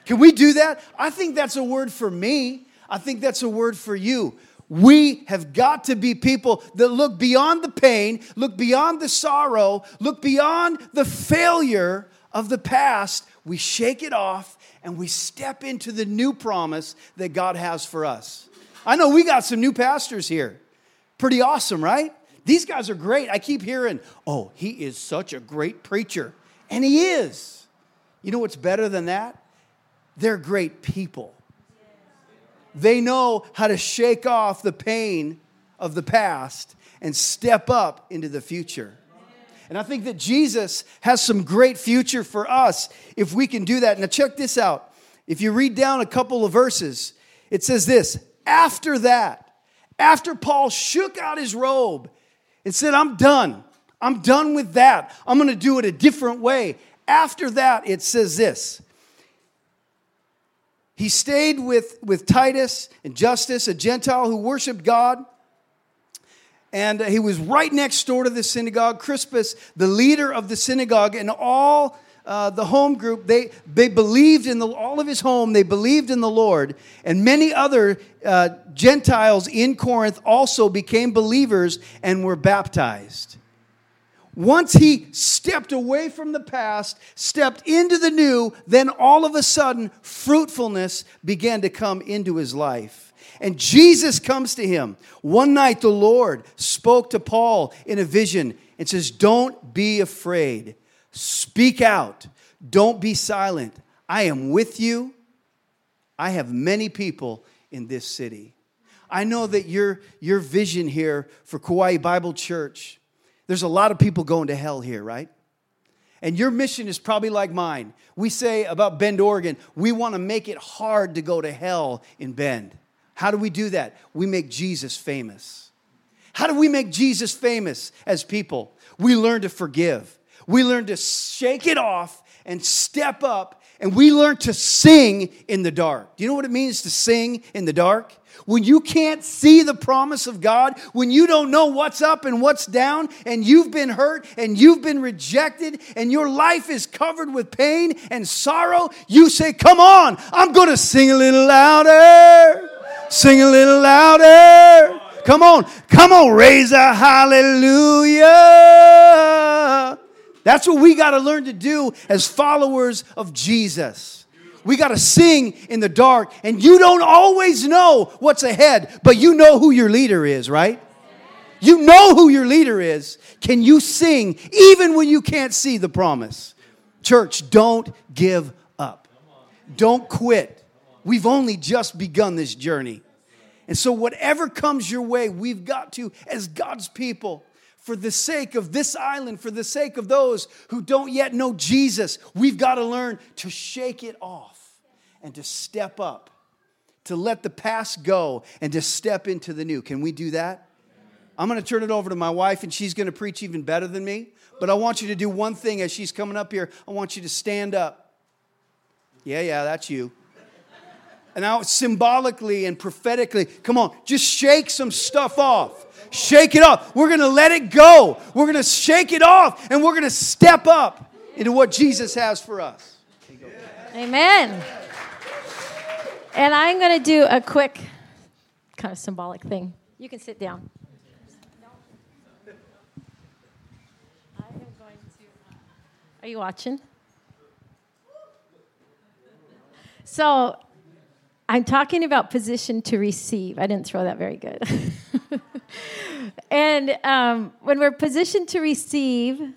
Can we do that? I think that's a word for me. I think that's a word for you. We have got to be people that look beyond the pain, look beyond the sorrow, look beyond the failure of the past. We shake it off and we step into the new promise that God has for us. I know we got some new pastors here. Pretty awesome, right? These guys are great. I keep hearing, oh, he is such a great preacher. And he is. You know what's better than that? They're great people. They know how to shake off the pain of the past and step up into the future. And I think that Jesus has some great future for us if we can do that. Now, check this out. If you read down a couple of verses, it says this After that, after Paul shook out his robe and said, I'm done. I'm done with that. I'm going to do it a different way. After that, it says this he stayed with, with Titus and Justus, a Gentile who worshiped God. And he was right next door to the synagogue. Crispus, the leader of the synagogue, and all uh, the home group, they, they believed in the, all of his home, they believed in the Lord. And many other uh, Gentiles in Corinth also became believers and were baptized. Once he stepped away from the past, stepped into the new, then all of a sudden, fruitfulness began to come into his life. And Jesus comes to him. One night, the Lord spoke to Paul in a vision and says, Don't be afraid. Speak out. Don't be silent. I am with you. I have many people in this city. I know that your, your vision here for Kauai Bible Church there's a lot of people going to hell here, right? And your mission is probably like mine. We say about Bend, Oregon, we want to make it hard to go to hell in Bend. How do we do that? We make Jesus famous. How do we make Jesus famous as people? We learn to forgive. We learn to shake it off and step up, and we learn to sing in the dark. Do you know what it means to sing in the dark? when you can't see the promise of God, when you don't know what's up and what's down, and you've been hurt and you've been rejected, and your life is covered with pain and sorrow, you say, Come on, I'm to sing a little louder. Sing a little louder. Come on, come on, raise a hallelujah. That's what we got to learn to do as followers of Jesus. We got to sing in the dark, and you don't always know what's ahead, but you know who your leader is, right? You know who your leader is. Can you sing even when you can't see the promise? Church, don't give up. Don't quit. We've only just begun this journey. And so, whatever comes your way, we've got to, as God's people, for the sake of this island, for the sake of those who don't yet know Jesus, we've got to learn to shake it off and to step up, to let the past go and to step into the new. Can we do that? I'm going to turn it over to my wife, and she's going to preach even better than me. But I want you to do one thing as she's coming up here. I want you to stand up. Yeah, yeah, that's you. And now, symbolically and prophetically, come on, just shake some stuff off. Shake it off. We're going to let it go. We're going to shake it off and we're going to step up into what Jesus has for us. Amen. And I'm going to do a quick kind of symbolic thing. You can sit down. Are you watching? So I'm talking about position to receive. I didn't throw that very good. and um, when we're positioned to receive,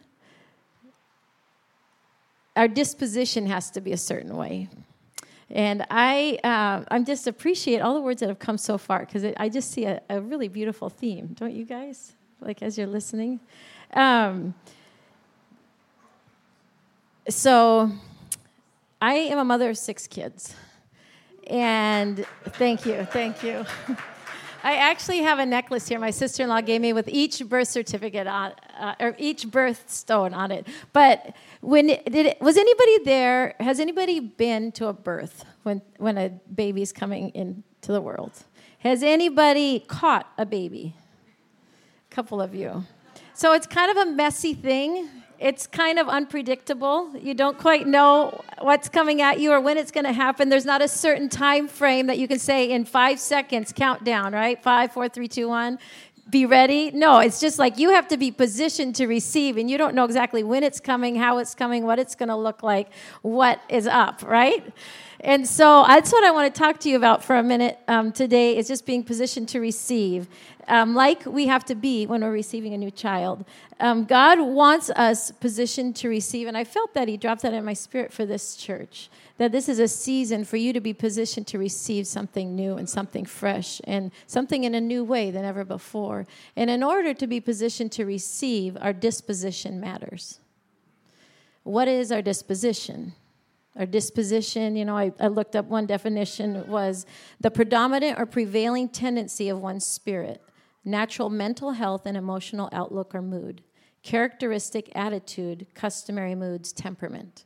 our disposition has to be a certain way. And I, uh, I'm just appreciate all the words that have come so far because I just see a, a, really beautiful theme, don't you guys? Like as you're listening. Um, so, I am a mother of six kids, and thank you, thank you. I actually have a necklace here my sister in law gave me with each birth certificate on, uh, or each birthstone on it. But when did it, was anybody there? Has anybody been to a birth when, when a baby's coming into the world? Has anybody caught a baby? A couple of you. So it's kind of a messy thing it's kind of unpredictable. You don't quite know what's coming at you or when it's going to happen. There's not a certain time frame that you can say in five seconds, countdown, right? Five, four, three, two, one. Be ready. No, it's just like you have to be positioned to receive, and you don't know exactly when it's coming, how it's coming, what it's going to look like, what is up, right? And so that's what I want to talk to you about for a minute um, today is just being positioned to receive, um, like we have to be when we're receiving a new child. Um, God wants us positioned to receive, and I felt that He dropped that in my spirit for this church. That this is a season for you to be positioned to receive something new and something fresh and something in a new way than ever before. And in order to be positioned to receive, our disposition matters. What is our disposition? Our disposition, you know, I, I looked up one definition was the predominant or prevailing tendency of one's spirit, natural mental health and emotional outlook or mood, characteristic attitude, customary moods, temperament.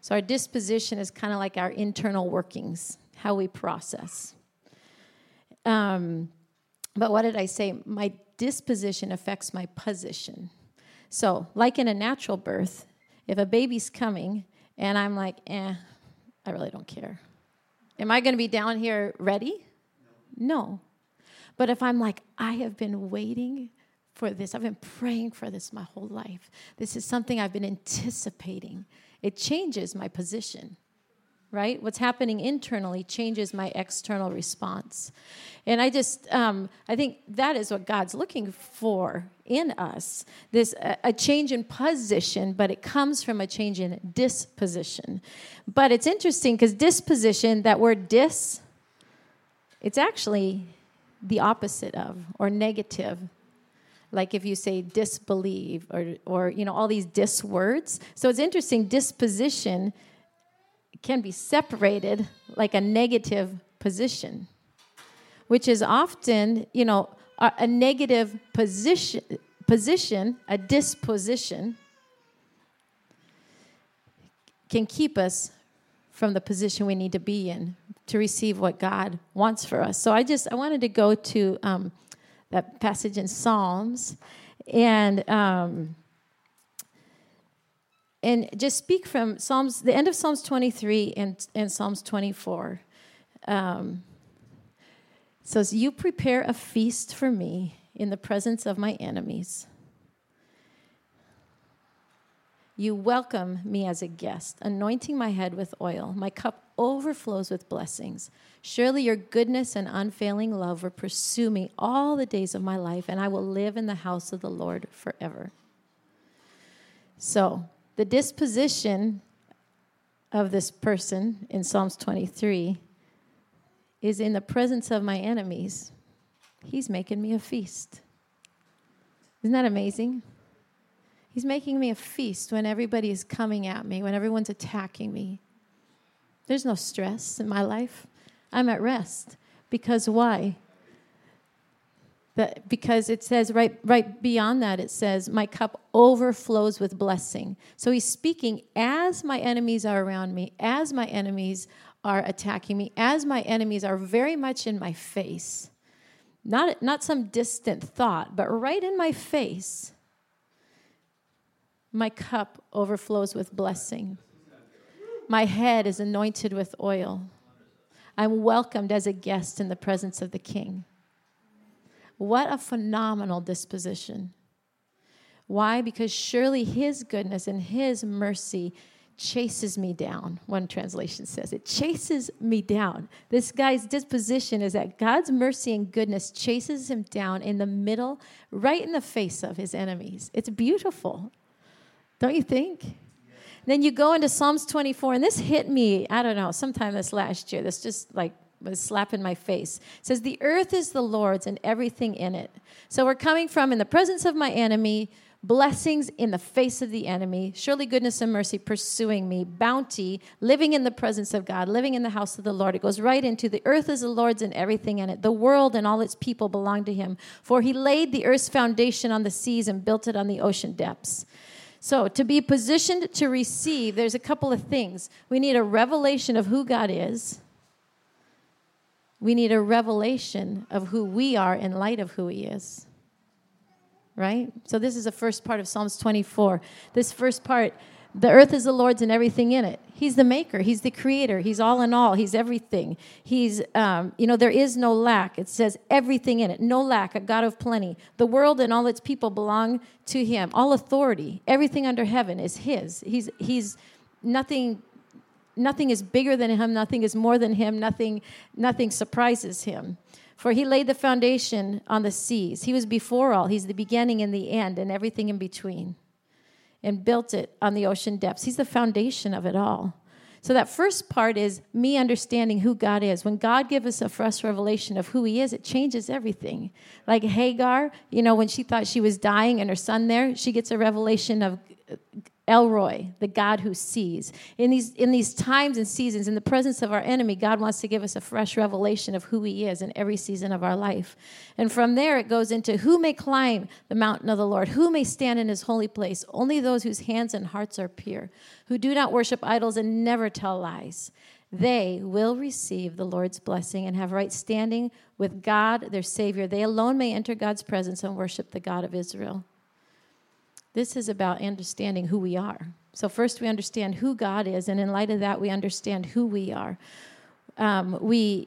So our disposition is kind of like our internal workings, how we process. Um, but what did I say? My disposition affects my position. So, like in a natural birth, if a baby's coming, and I'm like, eh, I really don't care. Am I going to be down here ready? No. But if I'm like, I have been waiting for this, I've been praying for this my whole life, this is something I've been anticipating, it changes my position right? What's happening internally changes my external response. And I just, um, I think that is what God's looking for in us this a, a change in position, but it comes from a change in disposition. But it's interesting because disposition, that word dis, it's actually the opposite of or negative like if you say disbelieve or or you know all these dis words so it's interesting disposition can be separated like a negative position, which is often, you know, a, a negative position, position, a disposition, can keep us from the position we need to be in to receive what God wants for us. So I just I wanted to go to um, that passage in Psalms and. Um, and just speak from Psalms, the end of Psalms 23 and, and Psalms 24. Um, says, You prepare a feast for me in the presence of my enemies. You welcome me as a guest, anointing my head with oil. My cup overflows with blessings. Surely your goodness and unfailing love will pursue me all the days of my life, and I will live in the house of the Lord forever. So, the disposition of this person in Psalms 23 is in the presence of my enemies. He's making me a feast. Isn't that amazing? He's making me a feast when everybody is coming at me, when everyone's attacking me. There's no stress in my life. I'm at rest. Because why? That, because it says right, right beyond that, it says, My cup overflows with blessing. So he's speaking as my enemies are around me, as my enemies are attacking me, as my enemies are very much in my face. Not, not some distant thought, but right in my face. My cup overflows with blessing. My head is anointed with oil. I'm welcomed as a guest in the presence of the king. What a phenomenal disposition. Why? Because surely His goodness and His mercy chases me down, one translation says. It chases me down. This guy's disposition is that God's mercy and goodness chases him down in the middle, right in the face of his enemies. It's beautiful, don't you think? Then you go into Psalms 24, and this hit me, I don't know, sometime this last year. This just like was slapping my face. It says, The earth is the Lord's and everything in it. So we're coming from in the presence of my enemy, blessings in the face of the enemy, surely goodness and mercy pursuing me, bounty, living in the presence of God, living in the house of the Lord. It goes right into the earth is the Lord's and everything in it. The world and all its people belong to him. For he laid the earth's foundation on the seas and built it on the ocean depths. So, to be positioned to receive, there's a couple of things. We need a revelation of who God is. We need a revelation of who we are in light of who He is. Right? So, this is the first part of Psalms 24. This first part the earth is the Lord's and everything in it. He's the maker. He's the creator. He's all in all. He's everything. He's, um, you know, there is no lack. It says everything in it. No lack, a God of plenty. The world and all its people belong to Him. All authority, everything under heaven is His. He's, he's nothing. Nothing is bigger than him. Nothing is more than him. Nothing, nothing surprises him. For he laid the foundation on the seas. He was before all. He's the beginning and the end and everything in between and built it on the ocean depths. He's the foundation of it all. So that first part is me understanding who God is. When God gives us a fresh revelation of who He is, it changes everything. Like Hagar, you know, when she thought she was dying and her son there, she gets a revelation of El Roi, the God who sees. In these, in these times and seasons, in the presence of our enemy, God wants to give us a fresh revelation of who He is in every season of our life. And from there, it goes into who may climb the mountain of the Lord, who may stand in His holy place. Only those whose hands and hearts are pure, who do not worship idols and never tell lies. They will receive the Lord's blessing and have right standing with God, their Savior. They alone may enter God's presence and worship the God of Israel. This is about understanding who we are. So, first, we understand who God is, and in light of that, we understand who we are. Um, we,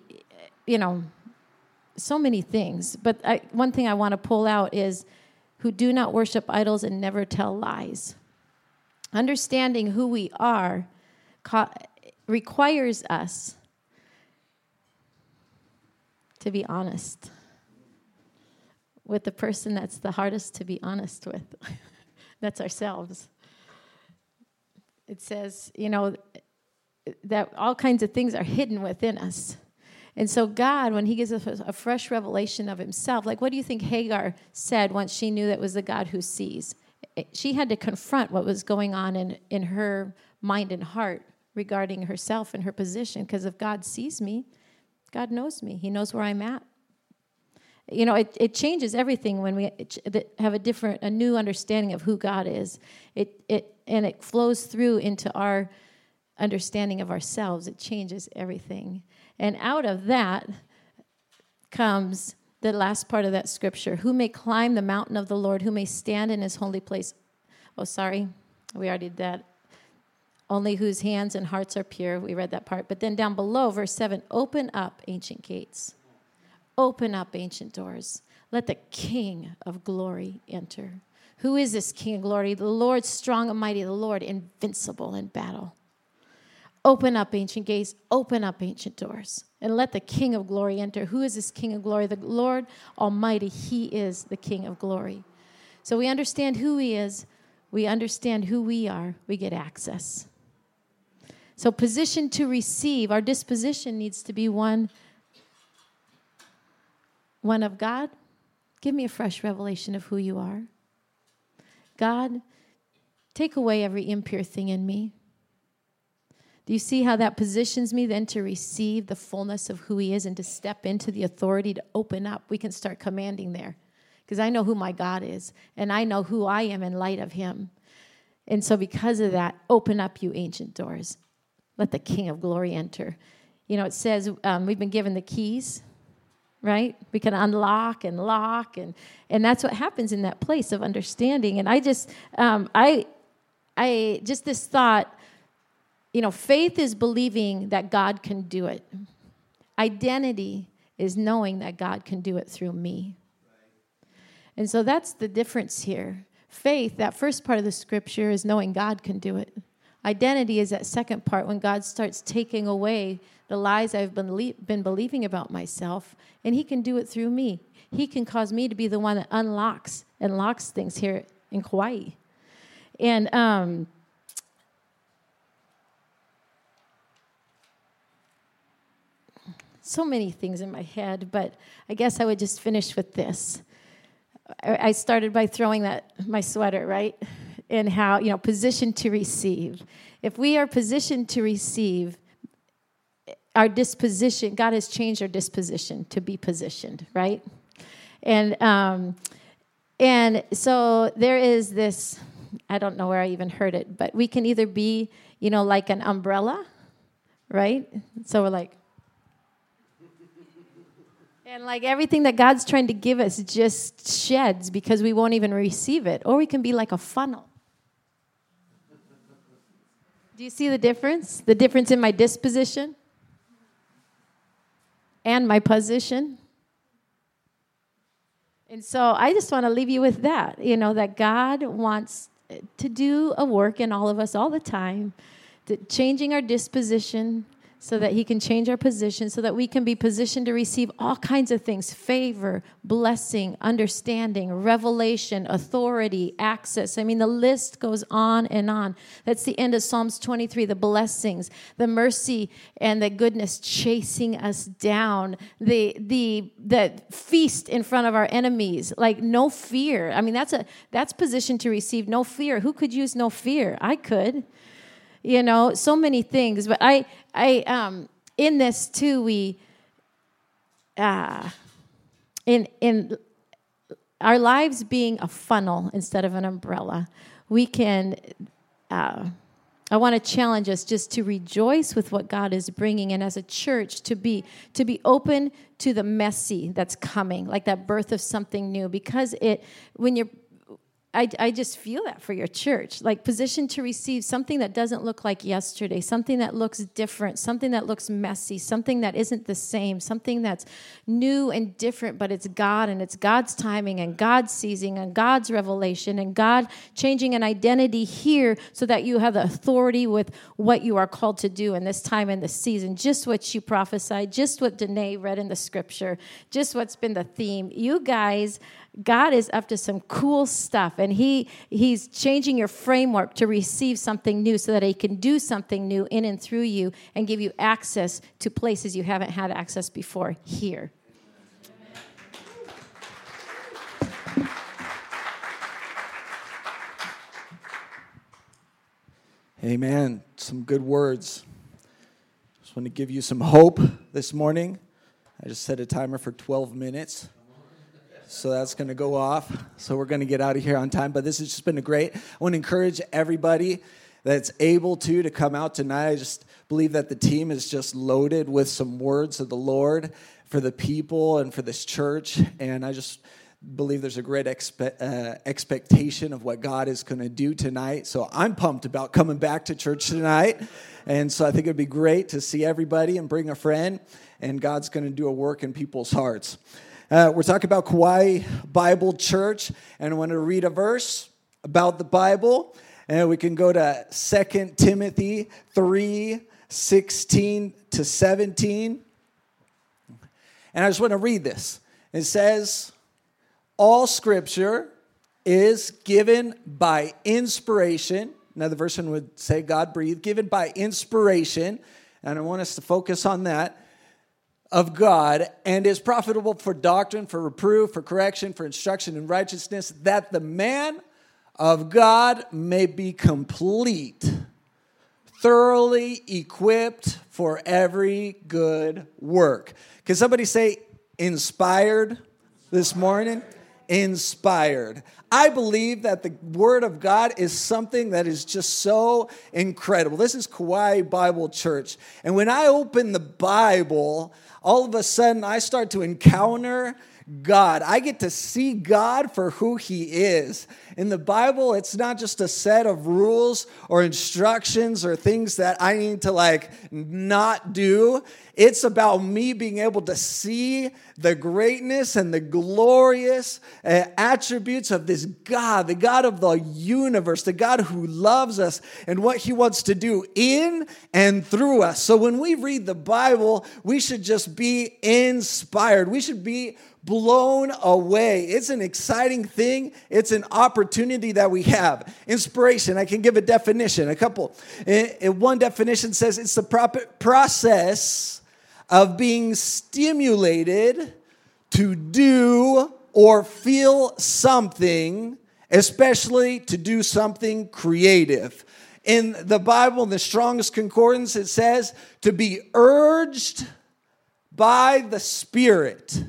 you know, so many things. But I, one thing I want to pull out is who do not worship idols and never tell lies. Understanding who we are co- requires us to be honest with the person that's the hardest to be honest with. That's ourselves. It says, you know, that all kinds of things are hidden within us. And so, God, when He gives us a fresh revelation of Himself, like what do you think Hagar said once she knew that was the God who sees? Eh, she had to confront what was going on in, in her mind and heart regarding herself and her position. Because if God sees me, God knows me, He knows where I'm at you know it, it changes everything when we have a different a new understanding of who god is. It, it and it flows through into our understanding of ourselves. It changes everything. And out of that comes the last part of that scripture. Who may climb the mountain of the lord who may stand in his holy place. Oh sorry we already did that. Only whose hands and hearts are pure. We read that part. But then down below verse 7 open up ancient gates Open up ancient doors. Let the King of glory enter. Who is this King of glory? The Lord strong and mighty, the Lord invincible in battle. Open up ancient gates, open up ancient doors, and let the King of glory enter. Who is this King of glory? The Lord Almighty, He is the King of glory. So we understand who He is, we understand who we are, we get access. So, position to receive, our disposition needs to be one one of God, give me a fresh revelation of who you are. God, take away every impure thing in me. Do you see how that positions me then to receive the fullness of who He is and to step into the authority to open up? We can start commanding there because I know who my God is and I know who I am in light of Him. And so, because of that, open up, you ancient doors. Let the King of glory enter. You know, it says um, we've been given the keys right? We can unlock and lock and and that's what happens in that place of understanding. And i just um, i i just this thought you know faith is believing that god can do it. Identity is knowing that god can do it through me. And so that's the difference here. Faith that first part of the scripture is knowing god can do it Identity is that second part when God starts taking away the lies I've been, been believing about myself, and He can do it through me. He can cause me to be the one that unlocks and locks things here in Kauai. And um, so many things in my head, but I guess I would just finish with this. I started by throwing that my sweater, right? And how, you know, positioned to receive. If we are positioned to receive, our disposition, God has changed our disposition to be positioned, right? And um, and so there is this, I don't know where I even heard it, but we can either be, you know, like an umbrella, right? So we're like, and like everything that God's trying to give us just sheds because we won't even receive it. Or we can be like a funnel. Do you see the difference? The difference in my disposition and my position? And so I just want to leave you with that, you know, that God wants to do a work in all of us all the time, changing our disposition, so that He can change our position, so that we can be positioned to receive all kinds of things favor, blessing, understanding, revelation, authority, access. I mean, the list goes on and on. That's the end of Psalms 23 the blessings, the mercy, and the goodness chasing us down, the, the, the feast in front of our enemies, like no fear. I mean, that's, a, that's position to receive no fear. Who could use no fear? I could you know so many things but i i um in this too we uh in in our lives being a funnel instead of an umbrella we can uh I want to challenge us just to rejoice with what God is bringing, and as a church to be to be open to the messy that's coming, like that birth of something new. Because it, when you're I, I just feel that for your church. Like positioned to receive something that doesn't look like yesterday, something that looks different, something that looks messy, something that isn't the same, something that's new and different, but it's God and it's God's timing and God's seizing and God's revelation and God changing an identity here so that you have the authority with what you are called to do in this time in this season. Just what you prophesied, just what Danae read in the scripture, just what's been the theme. You guys God is up to some cool stuff and he he's changing your framework to receive something new so that he can do something new in and through you and give you access to places you haven't had access before here. Amen. Some good words. Just want to give you some hope this morning. I just set a timer for 12 minutes. So that's going to go off. So we're going to get out of here on time. But this has just been a great. I want to encourage everybody that's able to to come out tonight. I just believe that the team is just loaded with some words of the Lord for the people and for this church. And I just believe there's a great expe- uh, expectation of what God is going to do tonight. So I'm pumped about coming back to church tonight. And so I think it'd be great to see everybody and bring a friend. And God's going to do a work in people's hearts. Uh, we're talking about Kauai Bible Church, and I want to read a verse about the Bible. And we can go to 2 Timothy 3 16 to 17. And I just want to read this. It says, All scripture is given by inspiration. Another version would say God breathed, given by inspiration. And I want us to focus on that of God and is profitable for doctrine, for reproof, for correction, for instruction in righteousness, that the man of God may be complete, thoroughly equipped for every good work. Can somebody say inspired this morning? Inspired. I believe that the Word of God is something that is just so incredible. This is Kauai Bible Church. And when I open the Bible, all of a sudden I start to encounter God. I get to see God for who He is. In the Bible, it's not just a set of rules or instructions or things that I need to like not do. It's about me being able to see the greatness and the glorious uh, attributes of this God, the God of the universe, the God who loves us and what He wants to do in and through us. So when we read the Bible, we should just be inspired. We should be blown away. It's an exciting thing. It's an opportunity that we have. Inspiration, I can give a definition, a couple. One definition says it's the process of being stimulated to do or feel something, especially to do something creative. In the Bible, in the Strong's concordance, it says to be urged by the Spirit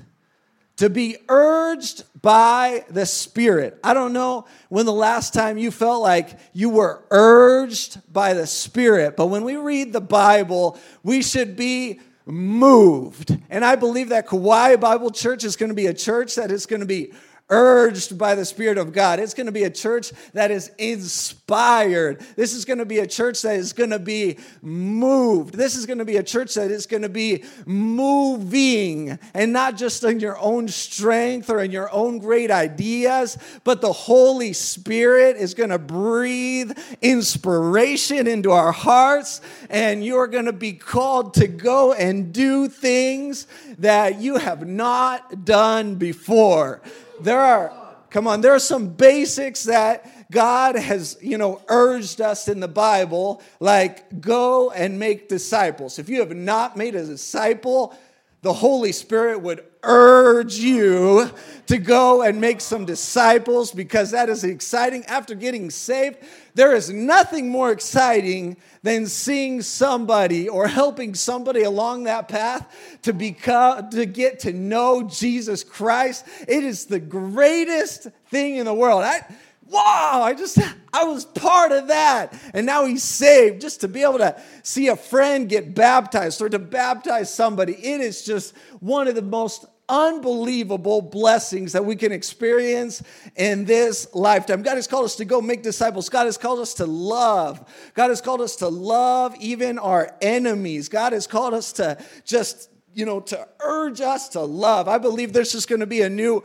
to be urged by the Spirit. I don't know when the last time you felt like you were urged by the Spirit, but when we read the Bible, we should be moved. And I believe that Kauai Bible Church is going to be a church that is going to be urged by the Spirit of God. It's going to be a church that is inspired. This is going to be a church that is going to be moved. This is going to be a church that is going to be moving and not just in your own strength or in your own great ideas, but the Holy Spirit is going to breathe inspiration into our hearts and you're going to be called to go and do things that you have not done before there are, come on, there are some basics that God has, you know, urged us in the Bible, like go and make disciples. If you have not made a disciple, the Holy Spirit would urge you to go and make some disciples because that is exciting. After getting saved, there is nothing more exciting than seeing somebody or helping somebody along that path to become to get to know Jesus Christ. It is the greatest thing in the world. I, wow, I just, I was part of that. And now he's saved. Just to be able to see a friend get baptized or to baptize somebody, it is just one of the most unbelievable blessings that we can experience in this lifetime. God has called us to go make disciples. God has called us to love. God has called us to love even our enemies. God has called us to just, you know, to urge us to love. I believe there's just going to be a new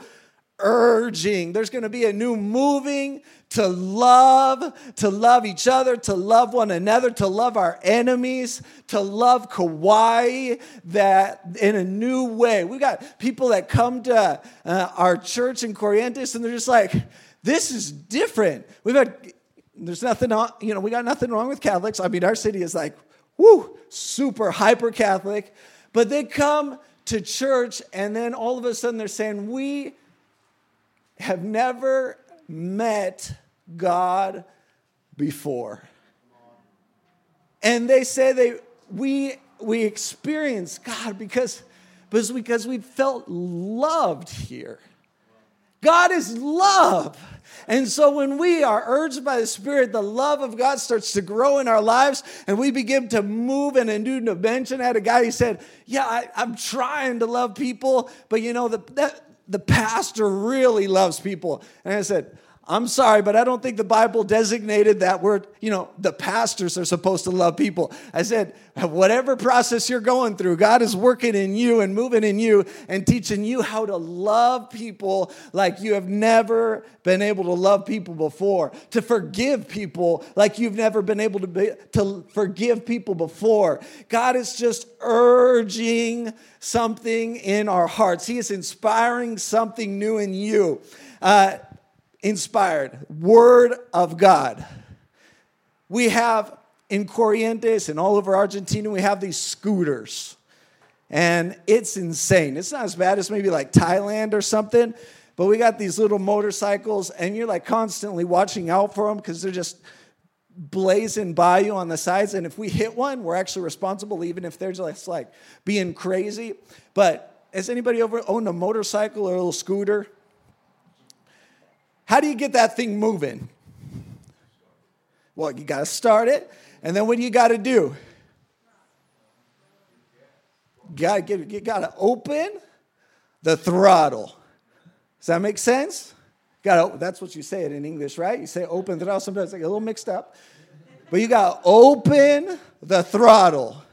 urging. There's going to be a new moving to love, to love each other, to love one another, to love our enemies, to love Kauai that in a new way. We got people that come to uh, our church in Corrientes and they're just like, this is different. We've had, there's nothing, you know, we got nothing wrong with Catholics. I mean, our city is like, whoo, super hyper Catholic. But they come to church and then all of a sudden they're saying, we have never met God before. And they say they we we experience God because, because, because we felt loved here. God is love. And so when we are urged by the Spirit, the love of God starts to grow in our lives and we begin to move in a new dimension. I had a guy who said, Yeah, I, am trying to love people, but you know, the, that, the pastor really loves people. And I said, I'm sorry, but I don't think the Bible designated that word, you know, the pastors are supposed to love people. I said, whatever process you're going through, God is working in you and moving in you and teaching you how to love people like you have never been able to love people before, to forgive people like you've never been able to, be, to forgive people before. God is just urging something in our hearts, He is inspiring something new in you. Uh, inspired Word of God. We have in Corrientes and all over Argentina, we have these scooters. And it's insane. It's not as bad as maybe like Thailand or something, but we got these little motorcycles, and you're like constantly watching out for them because they're just blazing by you on the sides. And if we hit one, we're actually responsible, even if they're just like being crazy. But has anybody ever owned a motorcycle or a little scooter? How do you get that thing moving? Well, you got to start it, and then what do you got to do? you gotta open the throttle. Does that make sense? Got that's what you say it in English, right? You say open throttle. Sometimes I get a little mixed up. But you got to open the throttle.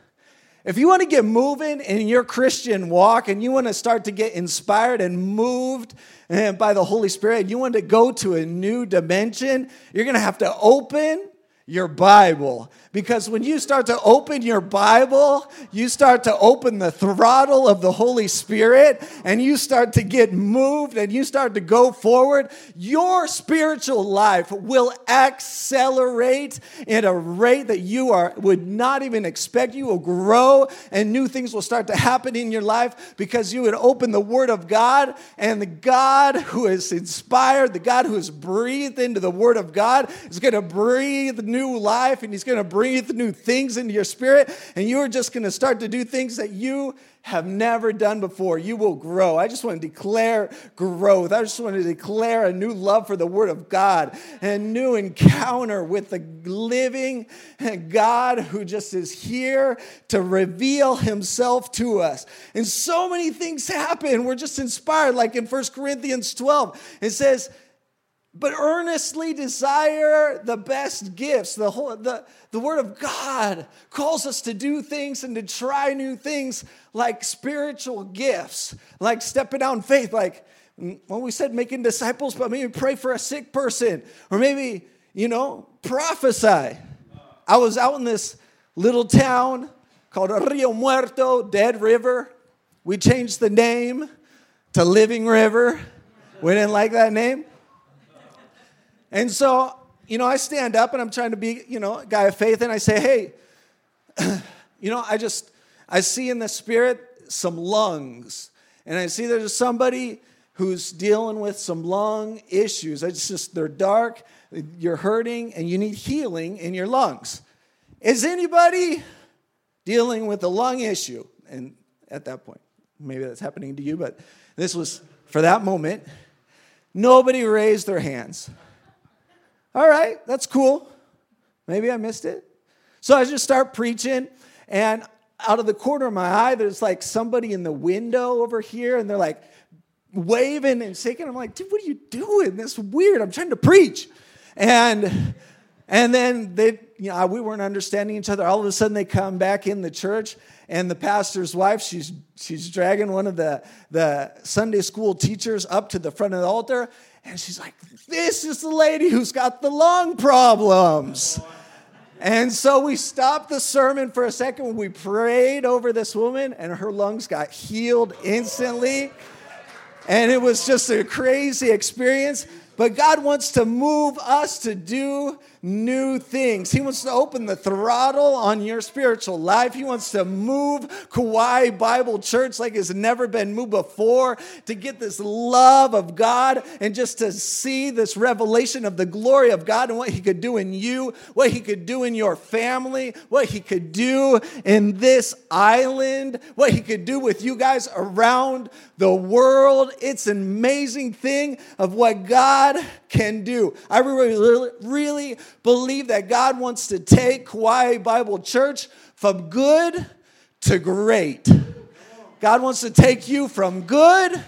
If you want to get moving in your Christian walk and you want to start to get inspired and moved eh, by the Holy Spirit, you want to go to a new dimension, you're going to have to open your Bible. Because when you start to open your Bible, you start to open the throttle of the Holy Spirit and you start to get moved and you start to go forward, your spiritual life will accelerate at a rate that you are would not even expect. You will grow and new things will start to happen in your life because you would open the Word of God and the God who is inspired, the God who is breathed into the Word of God is going to breathe new life and He's going to breathe breathe new things into your spirit, and you are just going to start to do things that you have never done before. You will grow. I just want to declare growth. I just want to declare a new love for the Word of God, a new encounter with the living God who just is here to reveal Himself to us. And so many things happen. We're just inspired, like in 1 Corinthians 12, it says, but earnestly desire the best gifts. The, whole, the, the Word of God calls us to do things and to try new things like spiritual gifts, like stepping out in faith, like mm, when we said making disciples, but maybe pray for a sick person, or maybe, you know, prophesy. I was out in this little town called Rio Muerto, Dead River. We changed the name to Living River. We didn't like that name. And so, you know, I stand up and I'm trying to be, you know, a guy of faith, and I say, hey, you know, I just, I see in the spirit some lungs. And I see there's somebody who's dealing with some lung issues. It's just, they're dark, you're hurting, and you need healing in your lungs. Is anybody dealing with a lung issue? And at that point, maybe that's happening to you, but this was for that moment. Nobody raised their hands. All right, that's cool. Maybe I missed it. So I just start preaching, and out of the corner of my eye, there's like somebody in the window over here, and they're like waving and shaking. I'm like, dude, what are you doing? This is weird. I'm trying to preach. And and then they, you know, we weren't understanding each other. All of a sudden, they come back in the church, and the pastor's wife, she's she's dragging one of the the Sunday school teachers up to the front of the altar, and she's like, This is the lady who's got the lung problems. And so we stopped the sermon for a second. We prayed over this woman, and her lungs got healed instantly. And it was just a crazy experience. But God wants to move us to do new things. He wants to open the throttle on your spiritual life. He wants to move Kauai Bible Church like it's never been moved before, to get this love of God and just to see this revelation of the glory of God and what He could do in you, what He could do in your family, what He could do in this island, what He could do with you guys around the world. It's an amazing thing of what God can do. I really, really believe that God wants to take Kauai Bible Church from good to great. God wants to take you from good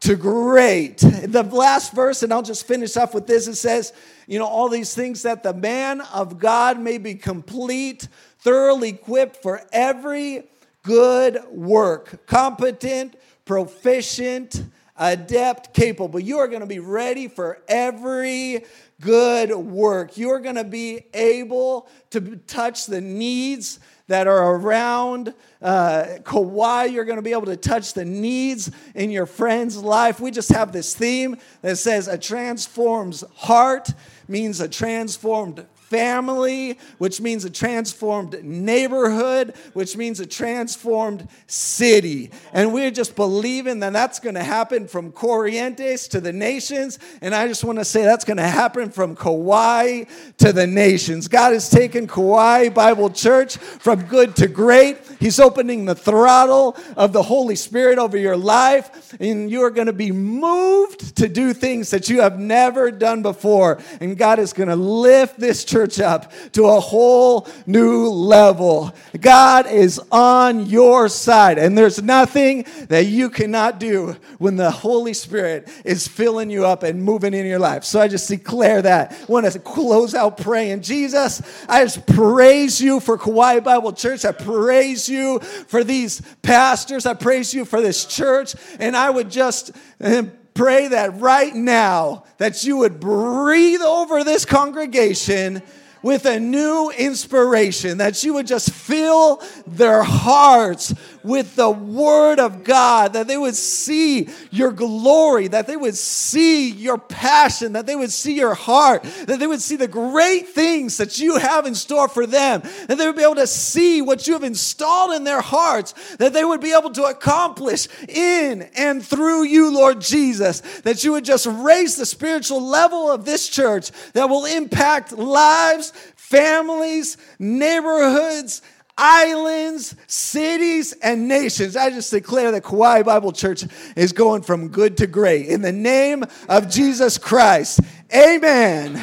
to great. The last verse, and I'll just finish off with this it says, you know, all these things that the man of God may be complete, thoroughly equipped for every good work, competent, proficient, adept, capable. You are going to be ready for every good work. You're going to be able to touch the needs that are around uh, Kauai. You're going to be able to touch the needs in your friend's life. We just have this theme that says a transformed heart means a transformed family, which means a transformed neighborhood, which means a transformed city. And we're just believing that that's going to happen from Corrientes to the nations. And I just want to say that's going to happen from Kauai to the nations. God has taken Kauai Bible Church from good to great. He's opening the throttle of the Holy Spirit over your life, and you are going to be moved to do things that you have never done before. And God is going to lift this church church up to a whole new level. God is on your side, and there's nothing that you cannot do when the Holy Spirit is filling you up and moving in your life. So I just declare that. I want to close out praying. Jesus, I just praise you for Kauai Bible Church. I praise you for these pastors. I praise you for this church. And I would just eh, pray that right now that you would breathe over this congregation with a new inspiration, that you would just fill their hearts with the Word of God, that they would see your glory, that they would see your passion, that they would see your heart, that they would see the great things that you have in store for them, that they would be able to see what you have installed in their hearts, that they would be able to accomplish in and through you, Lord Jesus, that you would just raise the spiritual level of this church that will impact lives, families, neighborhoods, islands, cities, and nations. I just declare that Kauai Bible Church is going from good to great. In the name of Jesus Christ, amen.